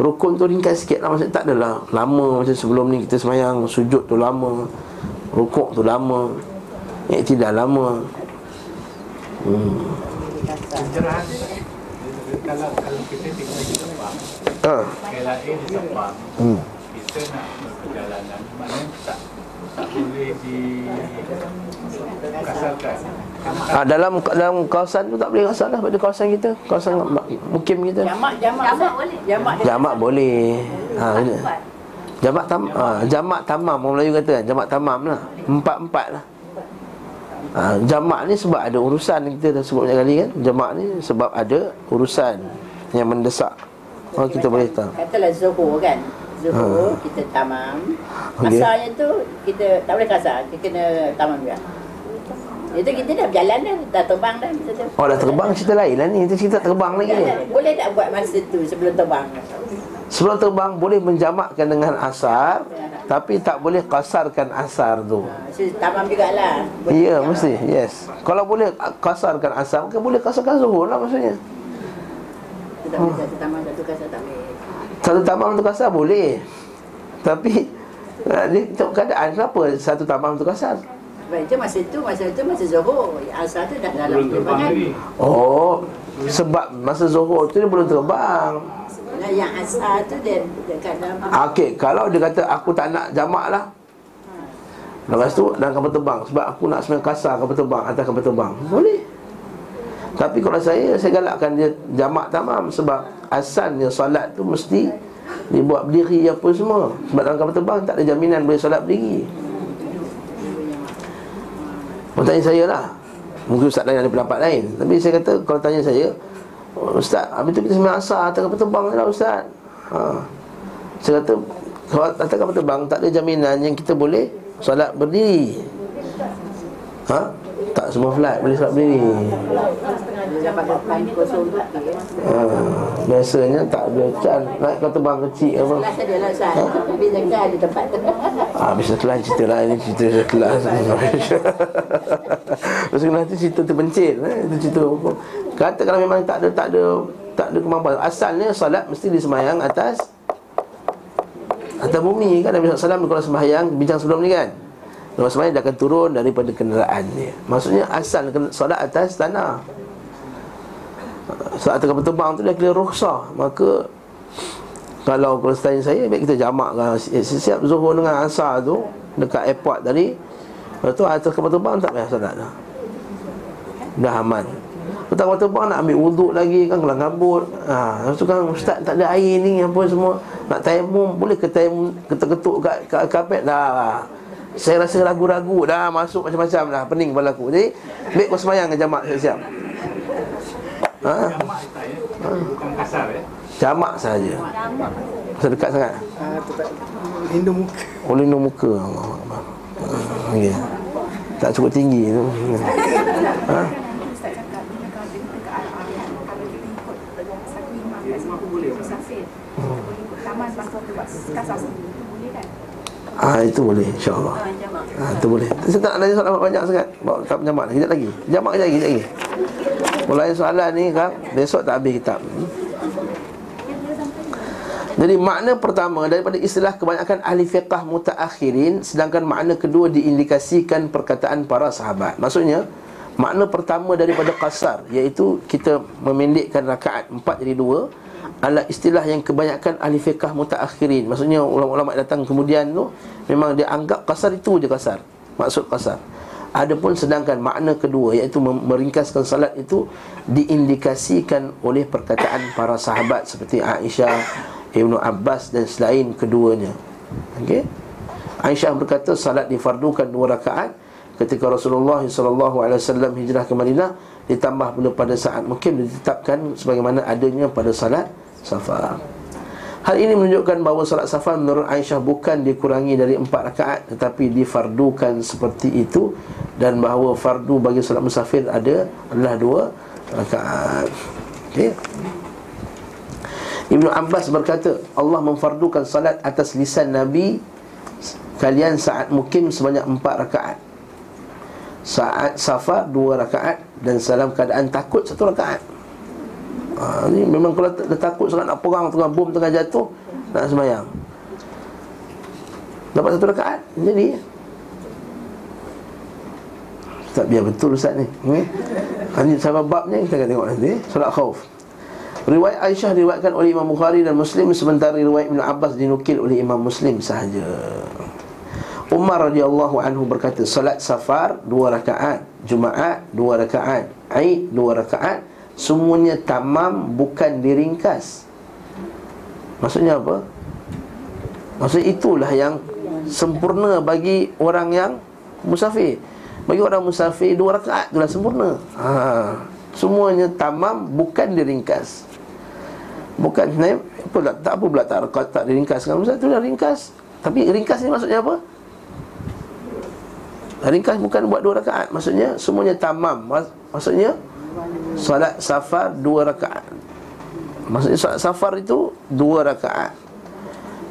Rukun tu ringkas sikit lah. Maksudnya tak adalah Lama macam sebelum ni Kita semayang Sujud tu lama Rukuk tu lama Eh tidak lama. Hmm. Kalau kita Sepang, ha. Di Sepang, hmm. kita nak perjalanan mana tak tak boleh di kasarkan. Ah dalam dalam kawasan tu tak boleh kasar lah pada kawasan kita, kawasan mukim kita. Jamak jamak jamak boleh. Jamak jamak boleh. Ha Jamak tam ha, jamak tamam orang Melayu kata kan, jamak tamam lah. Empat-empat lah. ha, Jamak ni sebab ada urusan Kita dah sebut banyak kali kan Jamak ni sebab ada urusan Yang mendesak Oh kita boleh tahu. Katalah Zuhur kan. Zuhur Ha. kita tamam Okey. Kasarnya tu kita tak boleh kasar. Kita kena tamam juga. Itu kita dah berjalan dah Dah terbang dah tu. Oh dah terbang cerita lain lah ni. Itu cerita terbang lagi ni. Boleh tak buat masa tu sebelum terbang? Sebelum terbang boleh menjamakkan dengan asar Tapi tak boleh kasarkan asar tu. Ha, so, Tamam jugalah. Ya mesti yes. Kalau boleh kasarkan asar Mungkin boleh kasarkan zuhur lah maksudnya. Kita tak boleh satu tamam satu kasar tak boleh. Satu tamam tu kasar boleh. Tapi Dia tengok keadaan Kenapa satu tamam tu kasar? Sebab itu masa tu Masa tu masa Zuhur. Asar tu dah dalam penerbangan Oh Sebab masa zuhur tu dia belum terbang. Nah, yang asar tu dia dekat dalam Okey, kalau dia kata aku tak nak jamak lah. Lepas tu dalam kapal terbang. Sebab aku nak semayang kasar kapal terbang Atas kapal terbang. Boleh Tapi kalau saya, saya galakkan dia jamak tamam Sebab asalnya solat tu mesti Dibuat berdiri apa semua. Sebab dalam kapal terbang tak ada jaminan boleh solat berdiri. Orang tanya saya lah. Mungkin Ustaz lain ada pendapat lain. Tapi saya kata kalau tanya saya "Oh, Ustaz, habis tu kita semayang asar atas kapal terbang lah Ustaz. Ha. Saya kata Kalau atas kapal terbang tak ada jaminan yang kita boleh Solat berdiri. Ha? Tak semua flight boleh solat berdiri. Ha. Biasanya tak ada can Naik kapal terbang kecil apa? Tempat tu. Ah, habis kelas cerita lah Ini cerita kelas. Lepas kelas tu cerita terpencil eh? Itu cerita apa? Kata kalau memang tak ada Tak ada tak ada kemampuan. Asalnya solat mesti disemayang atas Atas bumi kan? Nabi SAW kalau sembahyang Bincang sebelum ni kan Kalau sembahyang dia akan turun daripada kenderaan dia Maksudnya asal kena solat atas tanah. Solat kapal terbang tu dia kira rukhsah. Maka kalau kalau tanya saya Baik kita jamak kan Siap zuhur dengan asar tu Dekat airport tadi Lepas tu atas kapal terbang tak payah solat dah. Dah aman. Lepas kapal terbang nak ambil wuduk lagi kan Kelang kabut ha, Lepas tu kan Ustaz tak ada air ni Apa semua. Nak tayamum Boleh ke tayamum Ketuk-ketuk kat, kat Dah Saya rasa ragu-ragu Dah masuk macam-macam dah Pening kepala aku Jadi Baik kau semayang dengan jamak siap-siap Ha? Jamak tak ya Bukan kasar ya Jamak saja Pasal dekat sangat Lindung muka Oh lindung muka Allah. Ah, Ya Tak cukup tinggi tu ha? Ustaz cakap bila kalau kita ke arah-arah kalau kita ikut dengan satu imam kat sini musafir boleh ikut taman lepas tu buat kasar sendiri itu boleh kan Ah itu boleh insya-Allah. Ah itu boleh. Saya tak tanya soalan banyak sangat. Bawa tak jamak kejap lagi. Jamak kejap lagi, kejap lagi. Mulai soalan ni kan besok tak habis kitab. Jadi makna pertama daripada istilah kebanyakan ahli fiqah mutaakhirin sedangkan makna kedua diindikasikan perkataan para sahabat. Maksudnya makna pertama daripada qasar iaitu kita memendekkan rakaat 4 jadi 2 adalah istilah yang kebanyakan ahli fiqah mutaakhirin. Maksudnya ulama-ulama datang kemudian tu memang dia anggap qasar itu je qasar. Maksud qasar. Adapun sedangkan makna kedua iaitu meringkaskan salat itu diindikasikan oleh perkataan para sahabat seperti Aisyah, Ibnu Abbas dan selain keduanya. Okey. Aisyah berkata salat difardukan dua rakaat ketika Rasulullah sallallahu alaihi wasallam hijrah ke Madinah ditambah pula pada saat mungkin ditetapkan sebagaimana adanya pada salat safar. Hal ini menunjukkan bahawa salat safar menurut Aisyah bukan dikurangi dari empat rakaat tetapi difardukan seperti itu dan bahawa fardu bagi salat musafir ada adalah dua rakaat. Okey. Ibnu Abbas berkata Allah memfardukan salat atas lisan Nabi kalian saat mukim sebanyak empat rakaat. Saat safar dua rakaat dan dalam keadaan takut satu rakaat. Ha, ni memang kalau dah takut sangat nak perang tengah bom tengah jatuh nak sembahyang. Dapat satu rakaat jadi tak biar betul Ustaz ni. Hmm? Ini sahabat babnya kita akan tengok nanti. Solat khauf. Riwayat Aisyah diriwayatkan oleh Imam Bukhari dan Muslim sementara riwayat Ibn Abbas dinukil oleh Imam Muslim sahaja. Umar radhiyallahu anhu berkata salat safar dua rakaat, Jumaat dua rakaat, Aid dua rakaat, semuanya tamam bukan diringkas. Maksudnya apa? Maksudnya itulah yang sempurna bagi orang yang musafir. Bagi orang musafir dua rakaat itulah sempurna. Ha. Semuanya tamam bukan diringkas. Bukan apa tak, apa pula tak tak, tak diringkas kan Ustaz tu dah ringkas. Tapi ringkas ni maksudnya apa? Ringkas bukan buat dua rakaat. Maksudnya semuanya tamam. Maksudnya Salat safar dua rakaat. Maksudnya salat safar itu Dua rakaat.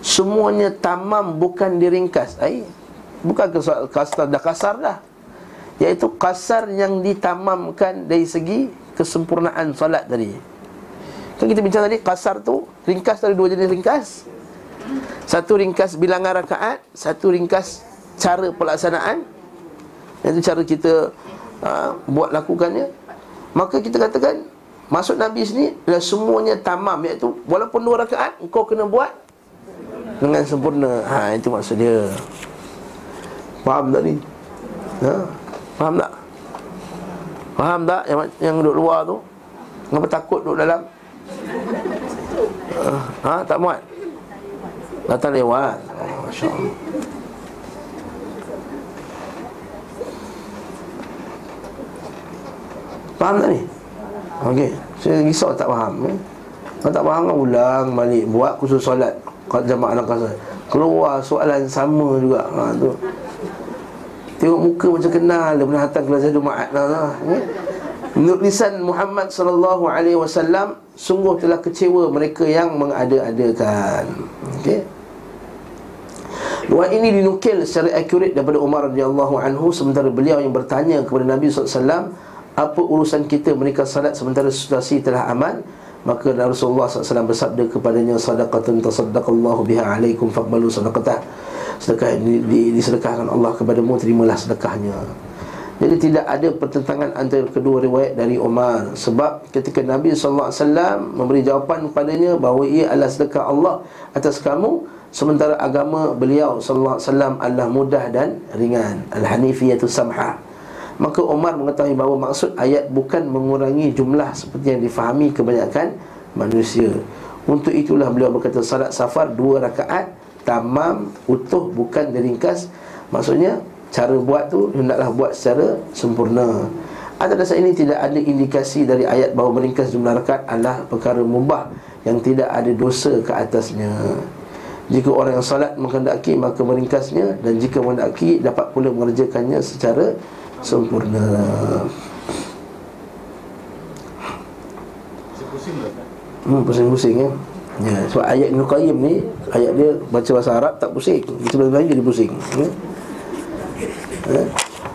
Semuanya tamam bukan diringkas. Ay, Bukan ke soal kasar Dah kasar dah. Iaitu kasar yang ditamamkan Dari segi kesempurnaan salat tadi. Kan kita bincang tadi Kasar tu Ringkas tadi dua jenis ringkas. Satu ringkas bilangan rakaat Satu ringkas cara pelaksanaan itu cara kita uh, buat lakukannya Maka kita katakan Maksud Nabi sini adalah semuanya tamam Iaitu walaupun dua rakaat Kau kena buat Dengan sempurna ha, Itu maksud dia Faham tak ni? Ha? Faham tak? Faham tak yang, yang duduk luar tu? Kenapa takut duduk dalam? Ha, ha tak muat? Datang lewat oh, Masya Allah Faham tak ni? Okey, saya risau tak faham eh? Kalau tak faham kan ulang balik Buat khusus solat Kalau jamaah dalam kasar Keluar soalan sama juga ha, tu. Tengok muka macam kenal Dia pernah datang kelas Jumaat lah, lah. Eh? Menurut lisan Muhammad sallallahu alaihi wasallam sungguh telah kecewa mereka yang mengada-adakan. Okey. Luar ini dinukil secara akurat daripada Umar radhiyallahu anhu sementara beliau yang bertanya kepada Nabi sallallahu alaihi wasallam apa urusan kita mereka salat sementara situasi telah aman maka Rasulullah SAW bersabda kepadanya sadaqatun tasaddaqallahu biha alaikum faqbalu sadaqatah. Sedekah ini di, disedekahkan Allah kepadamu terimalah sedekahnya. Jadi tidak ada pertentangan antara kedua riwayat dari Umar. Sebab ketika Nabi SAW memberi jawapan kepadanya Bahawa ia adalah sedekah Allah atas kamu Sementara agama beliau SAW adalah mudah dan ringan. Al-Hanifiyatu Samhah Maka Umar mengetahui bahawa maksud ayat bukan mengurangi jumlah seperti yang difahami kebanyakan manusia. Untuk itulah beliau berkata salat safar dua rakaat tamam utuh bukan diringkas. Maksudnya cara buat tu hendaklah buat secara sempurna. Atas dasar ini tidak ada indikasi dari ayat bahawa meringkas jumlah rakaat adalah perkara mubah yang tidak ada dosa ke atasnya. Jika orang yang salat menghendaki maka meringkasnya dan jika menghendaki dapat pula mengerjakannya secara sempurna Hmm, pusing-pusing ya. Ya, sebab ayat Ibn Qayyim ni Ayat dia baca bahasa Arab tak pusing Baca bahasa Melayu jadi pusing ya. Ya.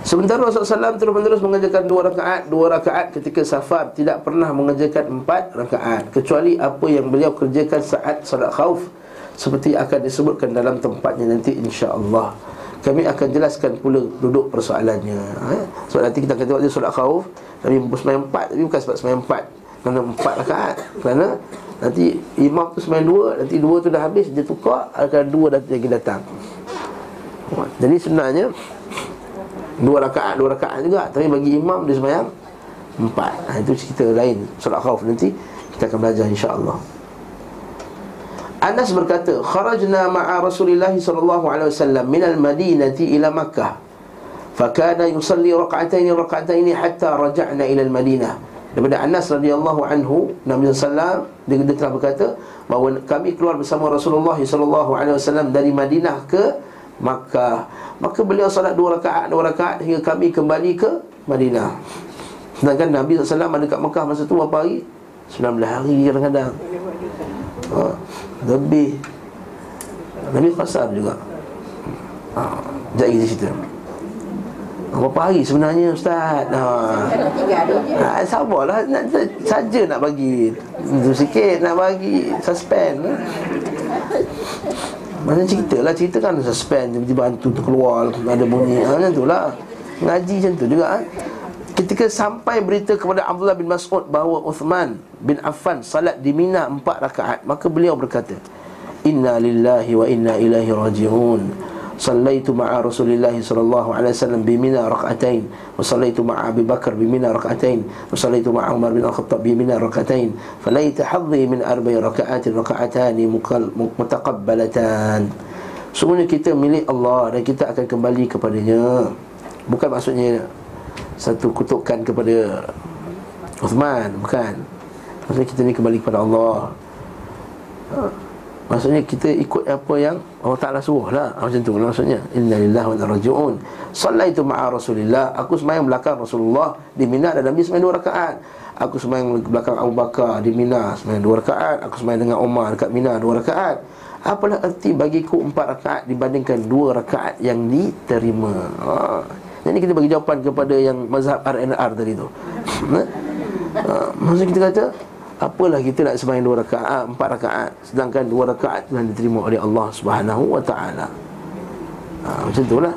Sementara Rasulullah SAW terus-menerus mengerjakan dua rakaat Dua rakaat ketika safar Tidak pernah mengerjakan empat rakaat Kecuali apa yang beliau kerjakan saat salat khawf Seperti akan disebutkan dalam tempatnya nanti insya-Allah kami akan jelaskan pula duduk persoalannya. Ha? Sebab nanti kita akan tengok dia solat khawf Nabi sembahyang empat Tapi bukan sebab sembahyang empat. Kerana empat rakaat. Kerana nanti imam tu sembahyang dua Nanti dua tu dah habis Dia tukar Akan dua dah lagi datang. Jadi sebenarnya Dua rakaat Dua rakaat juga. Tapi bagi imam dia sembahyang Empat. Ha, Itu cerita lain Solat khawf nanti. Kita akan belajar insyaAllah Anas berkata, "Kharajna ma'a Rasulillah sallallahu alaihi wasallam min al-Madinati ila Makkah. Fakana yusalli rak'atayn rak'atayn hatta raja'na ila al-Madinah." Daripada Anas radhiyallahu anhu, Nabi sallallahu dia, dia telah berkata bahawa kami keluar bersama Rasulullah sallallahu alaihi wasallam dari Madinah ke Makkah. Maka beliau salat dua rakaat, dua rakaat hingga kami kembali ke Madinah. Sedangkan Nabi SAW ada kat Makkah masa tu berapa hari? 19 hari kadang-kadang ha, Lebih. Nabi Qasar juga. Ha, Sekejap lagi cerita. Berapa hari sebenarnya Ustaz? Ha. ha, Sabarlah. Nak, Saja nak bagi. Itu sikit nak bagi. Suspend. Macam cerita lah Cerita kan suspend. Tiba-tiba hantu tu keluar Ada bunyi. Ha, Macam tu lah. Ngaji macam tu juga ha. Ketika sampai berita kepada Abdullah bin Mas'ud bahawa Uthman bin Affan salat di Mina empat rakaat Maka beliau berkata Inna lillahi wa inna ilaihi raji'un. Sallaitu ma'a Rasulullah sallallahu alaihi wasallam bi Mina raka'atain wa sallaitu ma'a Abi Bakar bi Mina raka'atain wa sallaitu ma'a Umar bin Al-Khattab bi Mina raka'atain falaita hadhi min arba'i raka'atin raka'atani mutaqabbalatan Semuanya kita milik Allah dan kita akan kembali kepadanya. Bukan maksudnya Satu kutukan kepada Uthman Bukan? Maksudnya kita ni kembali kepada Allah. Ha. Maksudnya kita ikut apa yang Allah Ta'ala suruh lah. Macam tu lah maksudnya. Inna lillahi wa inna raji'un. Salaitu ma'a Rasulillah. Aku semayang belakang Rasulullah Di Mina dan Nabi semayang dua rakaat. Aku semayang belakang Abu Bakar Di Mina semayang dua rakaat. Aku semayang dengan Umar dekat Mina dua rakaat. Apalah erti bagiku empat rakaat Dibandingkan dua rakaat yang diterima? Ha. Jadi kita bagi jawapan kepada yang mazhab RNR tadi tu ha? ha. Maksud kita kata Apalah kita nak sembahyang dua rakaat, empat rakaat Sedangkan dua rakaat telah diterima oleh Allah subhanahu wa ta'ala ha, Macam itulah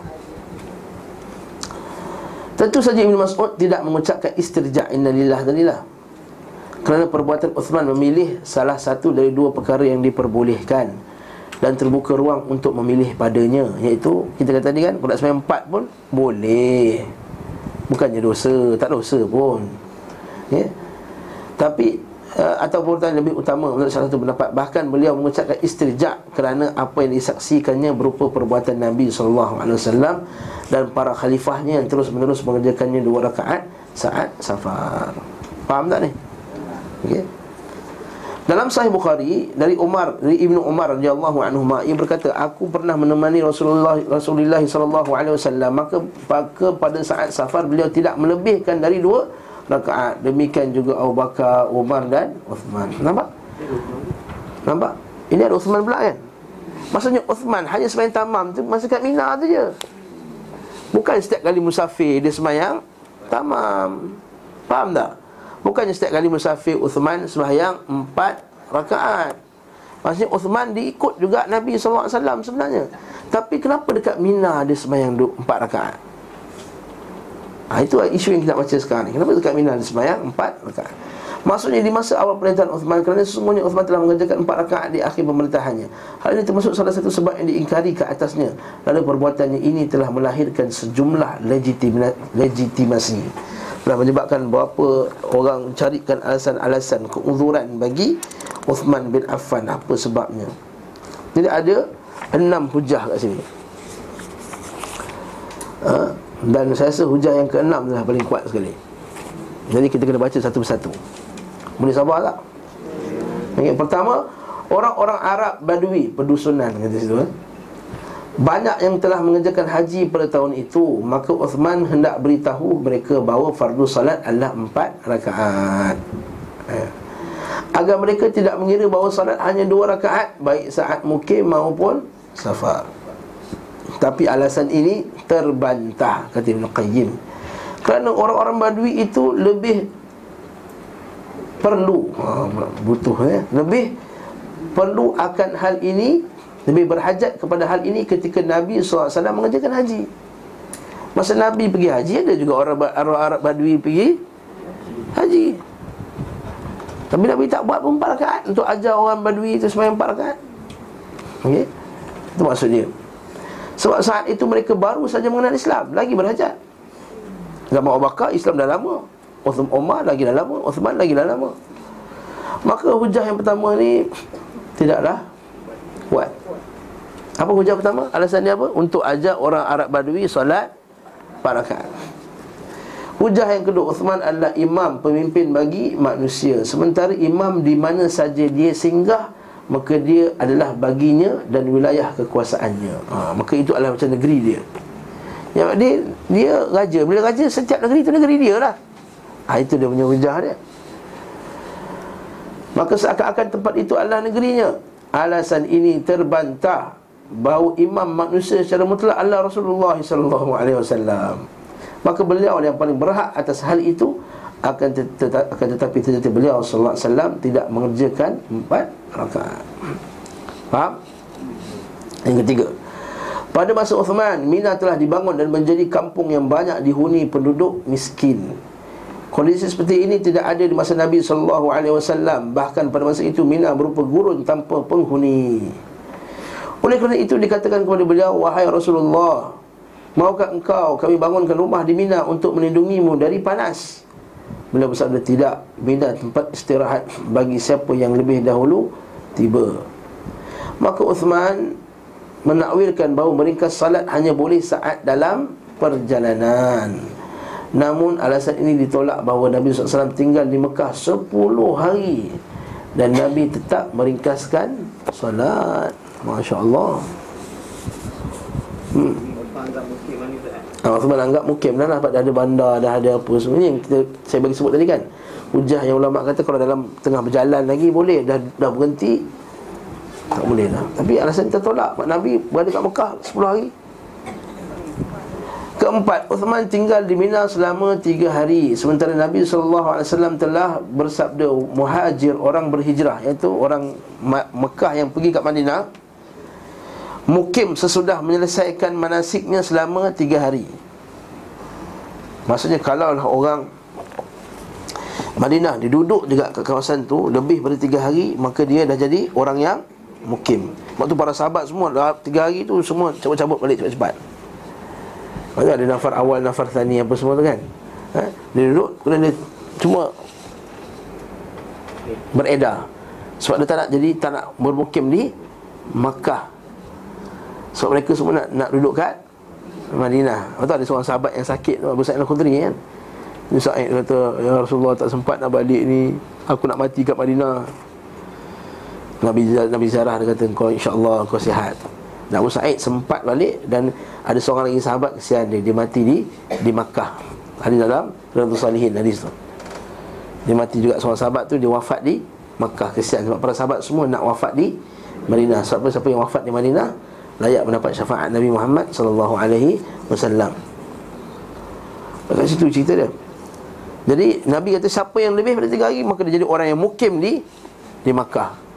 Tentu saja Ibn Mas'ud tidak mengucapkan istirja' inna lillah dan lillah Kerana perbuatan Uthman memilih salah satu dari dua perkara yang diperbolehkan Dan terbuka ruang untuk memilih padanya Iaitu, kita kata tadi kan, kalau sembahyang empat pun boleh Bukannya dosa, tak dosa pun Ya Tapi uh, atau perbuatan lebih utama menurut salah satu pendapat bahkan beliau mengucapkan istirja kerana apa yang disaksikannya berupa perbuatan Nabi sallallahu alaihi wasallam dan para khalifahnya yang terus-menerus mengerjakannya dua rakaat saat safar. Faham tak ni? Okey. Dalam Sahih Bukhari dari Umar dari Ibnu Umar radhiyallahu anhu ia berkata aku pernah menemani Rasulullah Rasulullah sallallahu alaihi wasallam maka pada saat safar beliau tidak melebihkan dari dua rakaat Demikian juga Abu Bakar, Umar dan Uthman Nampak? Nampak? Ini ada Uthman pula kan? Maksudnya Uthman hanya semayang tamam tu Masa kat Mina tu je Bukan setiap kali musafir dia semayang Tamam Faham tak? Bukannya setiap kali musafir Uthman semayang empat rakaat Maksudnya Uthman diikut juga Nabi SAW sebenarnya Tapi kenapa dekat Mina dia semayang empat rakaat? Ha, itu isu yang kita baca sekarang ni. Kenapa dekat Mina ada sembahyang empat rakaat? Maksudnya di masa awal pemerintahan Uthman Kerana sesungguhnya Uthman telah mengerjakan empat rakaat di akhir pemerintahannya Hal ini termasuk salah satu sebab yang diingkari ke atasnya Lalu perbuatannya ini telah melahirkan sejumlah legitimasi Telah menyebabkan beberapa orang carikan alasan-alasan keuzuran bagi Uthman bin Affan Apa sebabnya Jadi ada enam hujah kat sini ha? Dan saya rasa hujah yang keenam adalah paling kuat sekali Jadi kita kena baca satu persatu Boleh sabar tak? Yang pertama Orang-orang Arab Badui Pedusunan kata situ eh? Banyak yang telah mengerjakan haji pada tahun itu Maka Uthman hendak beritahu mereka bahawa fardu salat adalah empat rakaat. Eh. Agar mereka tidak mengira bahawa salat hanya dua rakaat Baik saat mukim maupun safar. Tapi alasan ini terbantah kata Ibn Qayyim. Kerana orang-orang badui itu lebih perlu ha, butuh ya lebih perlu akan hal ini lebih berhajat kepada hal ini ketika Nabi SAW mengerjakan haji. Masa Nabi pergi haji ada juga orang Arab, badui pergi haji. Tapi Nabi tak buat pun 4 rakaat untuk ajar orang badui itu sembahyang 4 rakaat. Okey? Itu maksudnya. Sebab saat itu mereka baru saja mengenal Islam Lagi berhajat. Zaman Abu Bakar Islam dah lama. Umar lagi dah lama. Uthman lagi dah lama. Maka hujah yang pertama ni Tidaklah Kuat Apa hujah pertama? Alasan dia apa? Untuk ajak orang Arab Badui Solat Parakat Hujah yang kedua Uthman adalah imam Pemimpin bagi manusia. Sementara imam di mana saja dia singgah Maka dia adalah baginya dan wilayah kekuasaannya. Ha, Maka itu adalah macam negeri dia. Yang dia, dia raja. Bila raja setiap negeri itu negeri dia lah. Ha, Itu dia punya hujah dia. Maka seakan-akan tempat itu adalah negerinya Alasan ini terbantah Bahawa imam manusia secara mutlak adalah Rasulullah SAW Maka beliau yang paling berhak atas hal itu akan, tetap, akan tetapi tetapi beliau sallallahu alaihi wasallam tidak mengerjakan empat rakaat. Faham? Yang ketiga. Pada masa Uthman, Mina telah dibangun dan menjadi kampung yang banyak dihuni penduduk miskin. Kondisi seperti ini tidak ada di masa Nabi sallallahu alaihi wasallam. Bahkan pada masa itu Mina berupa gurun tanpa penghuni. Oleh kerana itu dikatakan kepada beliau, wahai Rasulullah, maukah engkau kami bangunkan rumah di Mina untuk melindungimu dari panas? Beliau bersabda tidak Bina tempat istirahat bagi siapa yang lebih dahulu tiba Maka Uthman menakwilkan bahawa meringkas salat hanya boleh saat dalam perjalanan Namun alasan ini ditolak bahawa Nabi SAW tinggal di Mekah 10 hari. Dan Nabi tetap meringkaskan solat. Masya Allah hmm. Ah, Uthman anggap mukim dah lah dah ada bandar, dah ada apa semua yang kita, saya bagi sebut tadi kan. Hujah yang ulama kata kalau dalam tengah berjalan lagi boleh Dah dah berhenti Tak boleh lah. Tapi alasan kita tolak Nabi berada kat Mekah 10 hari Keempat, Uthman tinggal di Mina selama tiga hari. Sementara Nabi SAW telah bersabda Muhajir, orang berhijrah Iaitu orang Mekah yang pergi kat Madinah. Mukim sesudah menyelesaikan manasiknya selama tiga hari. Maksudnya kalau orang Madinah diduduk juga kat kawasan tu Lebih pada tiga hari Maka dia dah jadi orang yang mukim. Waktu para sahabat semua dah tiga hari tu Semua cabut-cabut balik cepat-cepat Maksudnya ada nafar awal, nafar thani apa semua tu kan? Ha? Dia duduk, kemudian dia cuma Beredar. Sebab dia tak nak jadi, tak nak bermukim di Makkah. Sebab mereka semua nak, nak duduk kat Madinah. Lepas ada seorang sahabat yang sakit Abu Sa'id al-Khudri kan? Nabi Sa'id kata Ya Rasulullah tak sempat nak balik ni. Aku nak mati kat Madinah. Nabi Nabi Zarah dia kata Kau insyaAllah kau sihat Abu Sa'id sempat balik Dan ada seorang lagi sahabat Kesian dia. Dia mati di di Makkah. Ada dalam Radu Salihin hadis tu. Dia mati juga seorang sahabat tu Dia wafat di Makkah. Kesian Sebab para sahabat semua nak wafat di Madinah. Sebab siapa yang wafat di Madinah Layak mendapat syafaat Nabi Muhammad Sallallahu alaihi wasallam. Kat situ cerita dia. Jadi Nabi kata siapa yang lebih pada tiga hari Maka dia jadi orang yang mukim di Di Makkah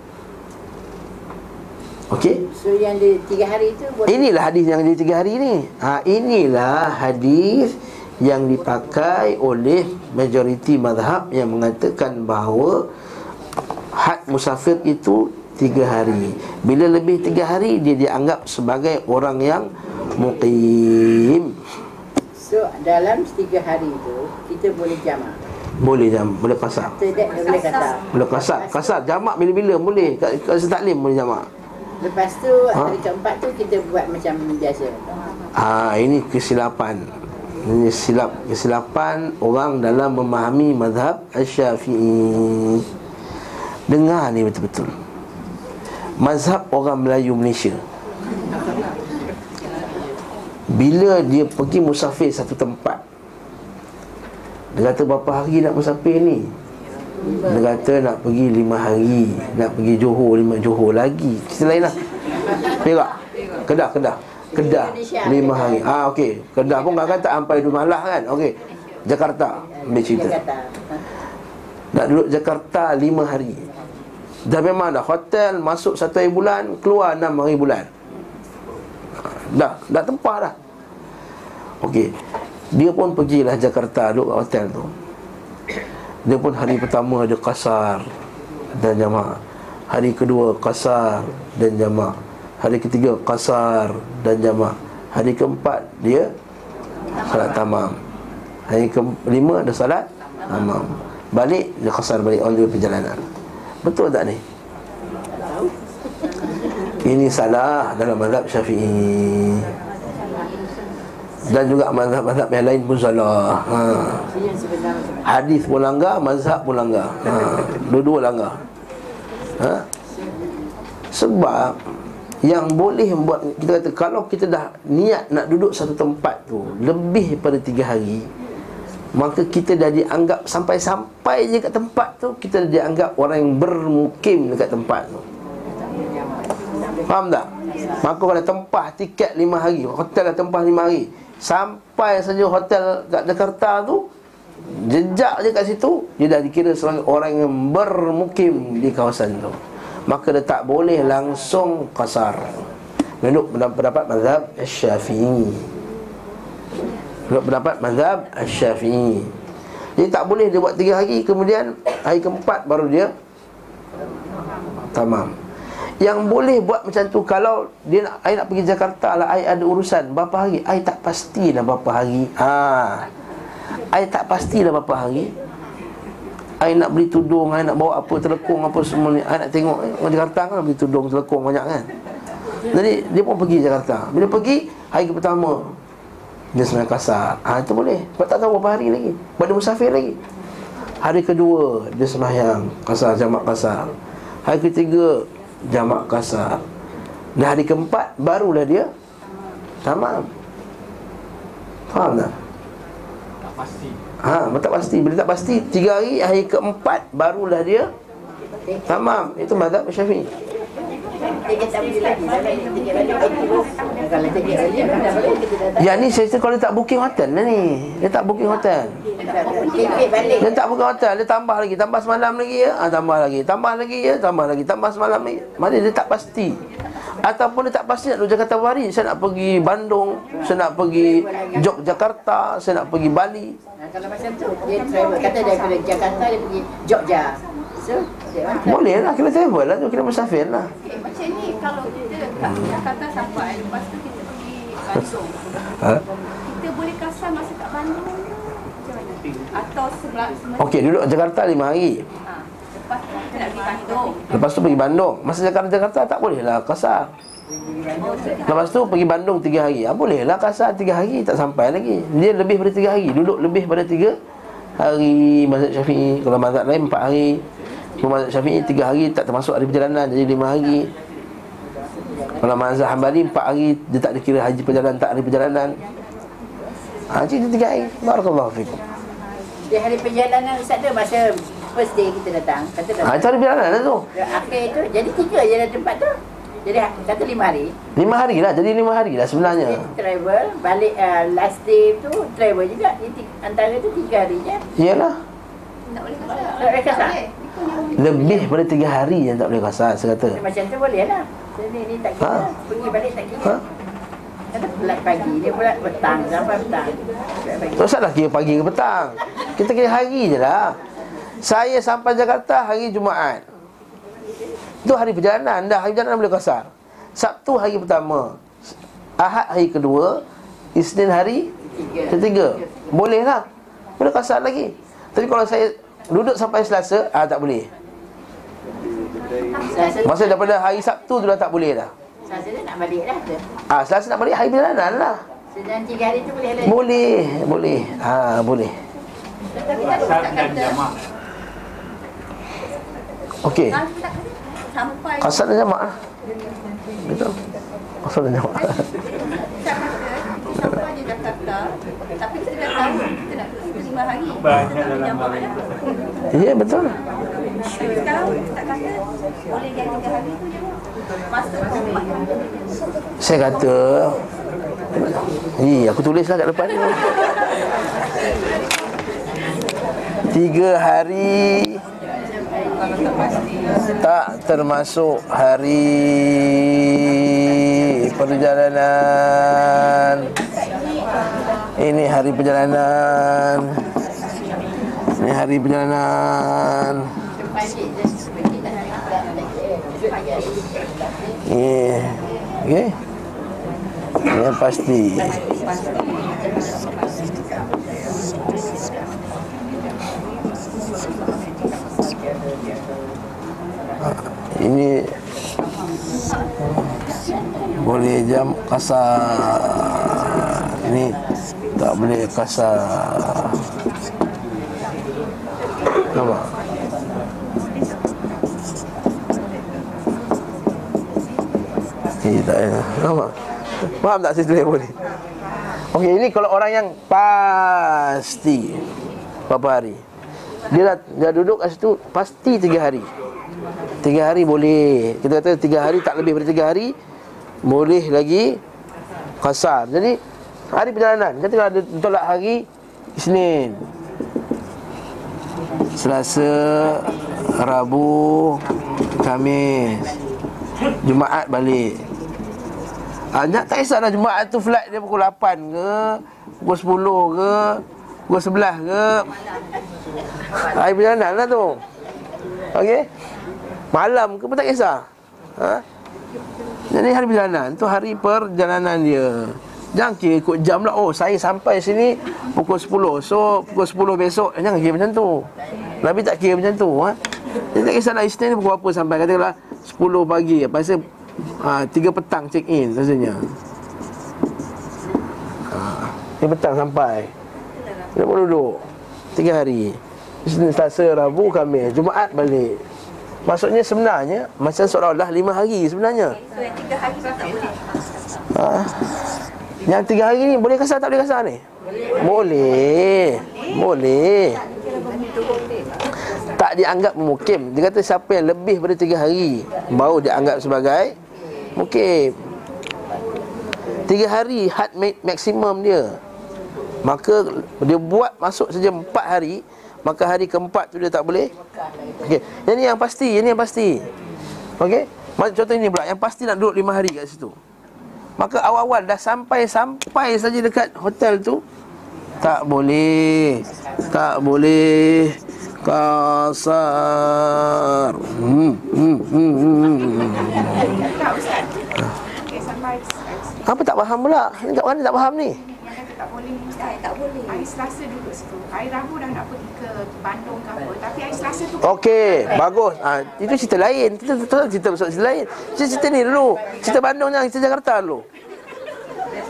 Okey. So yang di tiga hari itu boleh Inilah hadis yang di tiga hari ni. Ha inilah hadis yang dipakai oleh majoriti mazhab yang mengatakan bahawa had musafir itu tiga hari. Bila lebih tiga hari dia dianggap sebagai orang yang muqim. So dalam tiga hari itu kita boleh jamak. Boleh jam, boleh kasar. Tidak boleh kata. Boleh kasar, kasar jamak bila-bila boleh. Kat taklim boleh jamak. Lepas tu Ha? hari keempat tu kita buat macam biasa. Ah ini kesilapan. Ini silap kesilapan orang dalam memahami mazhab Asy-Syafi'i. Dengar ni betul-betul. Mazhab orang Melayu Malaysia. Bila dia pergi musafir satu tempat Dia kata berapa hari nak musafir ni Dia kata nak pergi lima hari Nak pergi Johor, lima Johor lagi. Cerita lain lah. Perak Kedah, Kedah. Kedah Lima hari. Ah okey. Kedah pun kan tak sampai dua malah kan? Okey. Jakarta Ambil cerita. Nak duduk Jakarta lima hari. Dah memang dah hotel Masuk satu hari bulan Keluar enam hari bulan. Dah Dah tempah dah. Okey. Dia pun pergilah Jakarta Duduk kat hotel tu Dia pun hari pertama Dia kasar Dan jamak. Hari kedua kasar Dan jamak. Hari ketiga kasar Dan jamak. Hari keempat Dia Salat tamam. Hari kelima Dia salat tamam. Balik Dia kasar balik On the perjalanan. Betul tak ni? Ini salah dalam mazhab syafi'i Dan juga mazhab-mazhab yang lain pun salah ha. Hadis pun langgar, mazhab pun langgar ha. Dua-dua langgar ha? Sebab Yang boleh membuat Kita kata Kalau kita dah niat nak duduk satu tempat tu Lebih daripada tiga hari Maka kita dah dianggap Sampai-sampai je kat tempat tu Kita dah dianggap orang yang bermukim dekat tempat tu Faham tak? Maka kalau tempah tiket lima hari Hotel dah tempah lima hari Sampai saja hotel kat Jakarta tu Jejak je kat situ Dia dah dikira sebagai orang yang bermukim di kawasan tu. Maka dia tak boleh langsung kasar. Menurut pendapat mazhab Syafi'i. Menurut pendapat mazhab Syafi'i. Jadi tak boleh dia buat tiga hari Kemudian hari keempat baru dia Tamam Yang boleh buat macam tu Kalau dia nak, I nak pergi Jakarta lah I ada urusan Berapa hari? I tak pasti lah berapa hari. Ha. I tak pasti lah berapa hari. I nak beli tudung I nak bawa apa telekung apa semua ni. I nak tengok eh, Orang Jakarta kan beli tudung telekung banyak kan. Jadi dia pun pergi Jakarta. Bila pergi Hari ke pertama Dia sembahyang kasar. Ha, Itu boleh. Sebab tak tahu berapa hari lagi. Pada musafir lagi. Hari kedua Dia sembahyang kasar Jamak kasar. Hari ketiga Jamak kasar Dan hari keempat Barulah dia Tamam. Faham tak? Tak pasti. Ha, tak pasti. Bila tak pasti Tiga hari Hari keempat Barulah dia Tamam. Itu mazhab syafi'i Lagi. Kalau dah boleh. Yang ni saya kalau dia tak booking hotel lah ni. Dia tak booking hotel. Dia tak booking hotel Dia tambah lagi. Tambah semalam lagi ya? Ha, Tambah lagi. Tambah lagi ya? Tambah lagi Tambah semalam lagi. Mana dia tak pasti. Ataupun dia tak pasti nak duduk Jakarta hari Saya nak pergi Bandung Saya nak pergi Yogyakarta Saya nak pergi Bali. Kalau macam tu, dia travel. Kata daripada Jakarta, dia pergi Jogja. Boleh lah Kena travel lah tu Kena musafir lah Okay, macam ni kalau kita kat Jakarta sampai lepas tu kita pergi Bandung. ha? Kita boleh kasar masa kat Bandung? Macam mana? Atau sebelah sebelah Okey duduk Jakarta lima hari ha, lepas tu kita nak pergi Bandung. Lepas tu pergi Bandung Masa Jakarta-Jakarta tak boleh lah kasar Lepas tu pergi Bandung tiga hari ah, Boleh lah kasar tiga hari tak sampai lagi Dia lebih daripada tiga hari Duduk lebih daripada tiga hari Mazhab Syafi'i Kalau mazhab lain empat hari mazhab Syafi'i tiga hari tak termasuk hari perjalanan Jadi lima hari Kalau mazhab Hanbali empat hari Dia tak dikira haji perjalanan tak hari perjalanan Haji dia tiga hari Barakallahu fikum Di hari perjalanan Ustaz tu masa first day kita datang. Kata Ha, dah. itu hari perjalanan lah tu akhir tu, jadi tiga je dah tempat tu. Jadi kata lima hari. Lima hari lah Jadi lima hari lah sebenarnya Dia travel, balik uh, last day tu travel juga. Jadi antara tu tiga hari je. Iyalah Tak boleh kasar. Tak boleh kasar. Lebih daripada tiga hari yang tak boleh kasar Saya kata Dia macam tu boleh lah. Jadi ni tak kira. Ha? Pergi balik tak kira. Ha? Kata pulak pagi, dia pulak petang sampai petang. Tak usahlah kira pagi ke petang Kita kira hari je lah Saya sampai Jakarta hari Jumaat Itu hari perjalanan Dah hari perjalanan boleh kasar Sabtu hari pertama Ahad hari kedua Isnin hari ketiga Boleh lah Boleh kasar lagi Tapi kalau saya duduk sampai Selasa ah Tak boleh. Masa daripada hari Sabtu tu dah tak boleh dah. Selasa nak balik dah tu. Ah Selasa nak balik hari perjalanan lah. Sedang tiga hari tu boleh lah. Boleh Boleh. Ha, Boleh. Kasar tak dan jamak. Okey. Sampai. Kasar dan jamak lah Betul. Kasar dan jamak <laughs> tak kata sampai di Jakarta tapi kita dah tahu kita nak duduk lima hari. Banyak dalam hari. Ya betul Tapi sekarang tak kata boleh yang tiga hari tu je. Masuk ke empat hari. Saya kata Ni aku tulis lah kat depan ni Tiga hari Tak termasuk hari Perjalanan Ini hari perjalanan Ini hari perjalanan Ni Okey Yang pasti. Ini Boleh jam kasar. Ini Tak boleh kasar Nampak? Eh, tak payah. Nampak? Faham tak saya tulis boleh? Okey, ini kalau orang yang pasti berapa hari? Dia dah, dah duduk kat situ pasti tiga hari. Tiga hari boleh. Kita kata tiga hari tak lebih daripada tiga hari boleh lagi kasar. Jadi hari perjalanan. Kata kalau ada tolak hari Isnin. Selasa, Rabu, Khamis. Jumaat balik. Ah, nak tak kisahlah Jumaat tu flight dia pukul 8 ke, pukul 10 ke, pukul 11 ke. Hari perjalanan lah tu. Okey? Malam ke pun tak kisah. Ha? Jadi hari perjalanan tu hari perjalanan dia. Jangan kira ikut jam lah. Oh saya sampai sini pukul 10 So pukul 10 besok Jangan kira macam tu. Nabi tak kira macam tu ha? Dia tak kisahlah Isnin ni pukul apa sampai. Katakanlah 10 pagi. Rasa ha, 3 petang check in rasanya. Ha. Ni petang sampai. Dia boleh duduk. Tiga hari. Isnin, Selasa, Rabu, Khamis Jumaat balik. Maksudnya sebenarnya Macam seolah-olah lima hari sebenarnya. So yang tiga hari tu tak boleh. ha? Yang tiga hari ni boleh kasar tak boleh kasar ni? Boleh. Boleh. Tak dianggap mukim. Dia kata siapa yang lebih pada tiga hari Baru dianggap sebagai Mukim. Tiga hari had ma- maksimum dia. Maka dia buat masuk saja empat hari Maka hari keempat tu dia tak boleh. Okey, Yang ni yang pasti Yang ni yang pasti. Okey contoh ini pula. Yang pasti nak duduk lima hari kat situ Maka awal-awal dah sampai-sampai saja dekat hotel tu Tak boleh Tak boleh Kasar hmm, hmm, hmm, hmm. Tak sampai Apa tak faham pula? Kat mana tak faham ni? Boleh Ustaz. Tak boleh. Hari Selasa duduk situ. Hari Rabu dah nak pergi ke Bandung ke apa. Tapi hari Selasa tu Okey, bagus. Ha, itu cerita lain. Kita tu cerita pasal cerita lain. Cerita, cerita ni dulu. Cerita Bandung jangan cerita Jakarta dulu.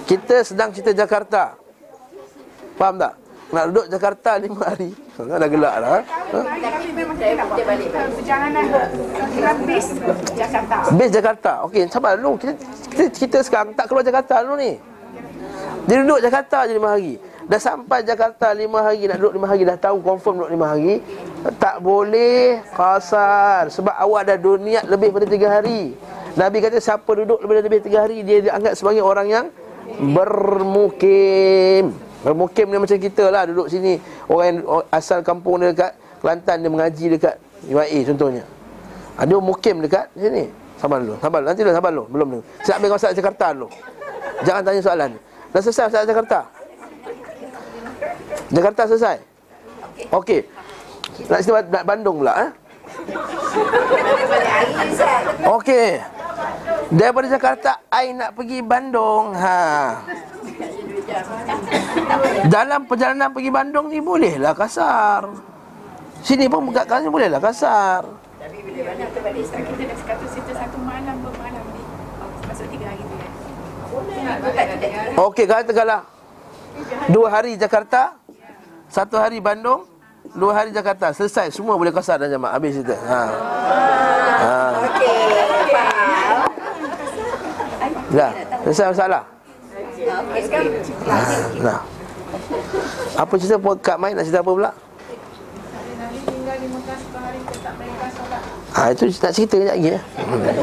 Kita sedang cerita Jakarta. Faham tak? Nak duduk Jakarta lima hari. Ha, dah gelak dah. Ha? Tapi memang kita nak buat perjalanan base Jakarta. Base Jakarta. Okey, sabar dulu. Kita, kita, kita sekarang tak keluar Jakarta dulu ni. Dia duduk Jakarta je lima hari. Dah sampai Jakarta lima hari Nak duduk lima hari Dah tahu confirm duduk lima hari Tak boleh kasar. Sebab awak dah niat lebih pada tiga hari. Nabi kata siapa duduk lebih dari tiga hari? Dia dianggap sebagai orang yang Bermukim. Bermukim ni macam kita lah Duduk sini. Orang yang asal kampung dia dekat Kelantan dia mengaji dekat UAE contohnya. Ada mukim dekat sini. Sabar dulu Sabar dulu. Nanti dulu sabar dulu. Belum dulu Saya ambil masalah Jakarta dulu. Jangan tanya soalan Dah selesai masalah Jakarta Jakarta selesai? Okey. Nak cerita nak Bandung pula eh? Okey. Daripada Jakarta I nak pergi Bandung. Ha. Dalam perjalanan pergi Bandung ni bolehlah kasar. Sini pun kat kasar bolehlah kasar. Tapi bila banyak terbalik Ustaz, kita dah kata situ satu malam bermalam ni. Oh, Masuk tiga hari tu ya. Boleh. Okey, katakanlah dua hari Jakarta, satu hari Bandung, dua hari Jakarta. Selesai semua boleh kasar dan jamak habis itu. Ha. Ha. Dah, selesai masalah. Ha, nah. Apa cerita puan Kak Mai nak cerita apa pula? Ha, itu nak cerita kejap lagi ya.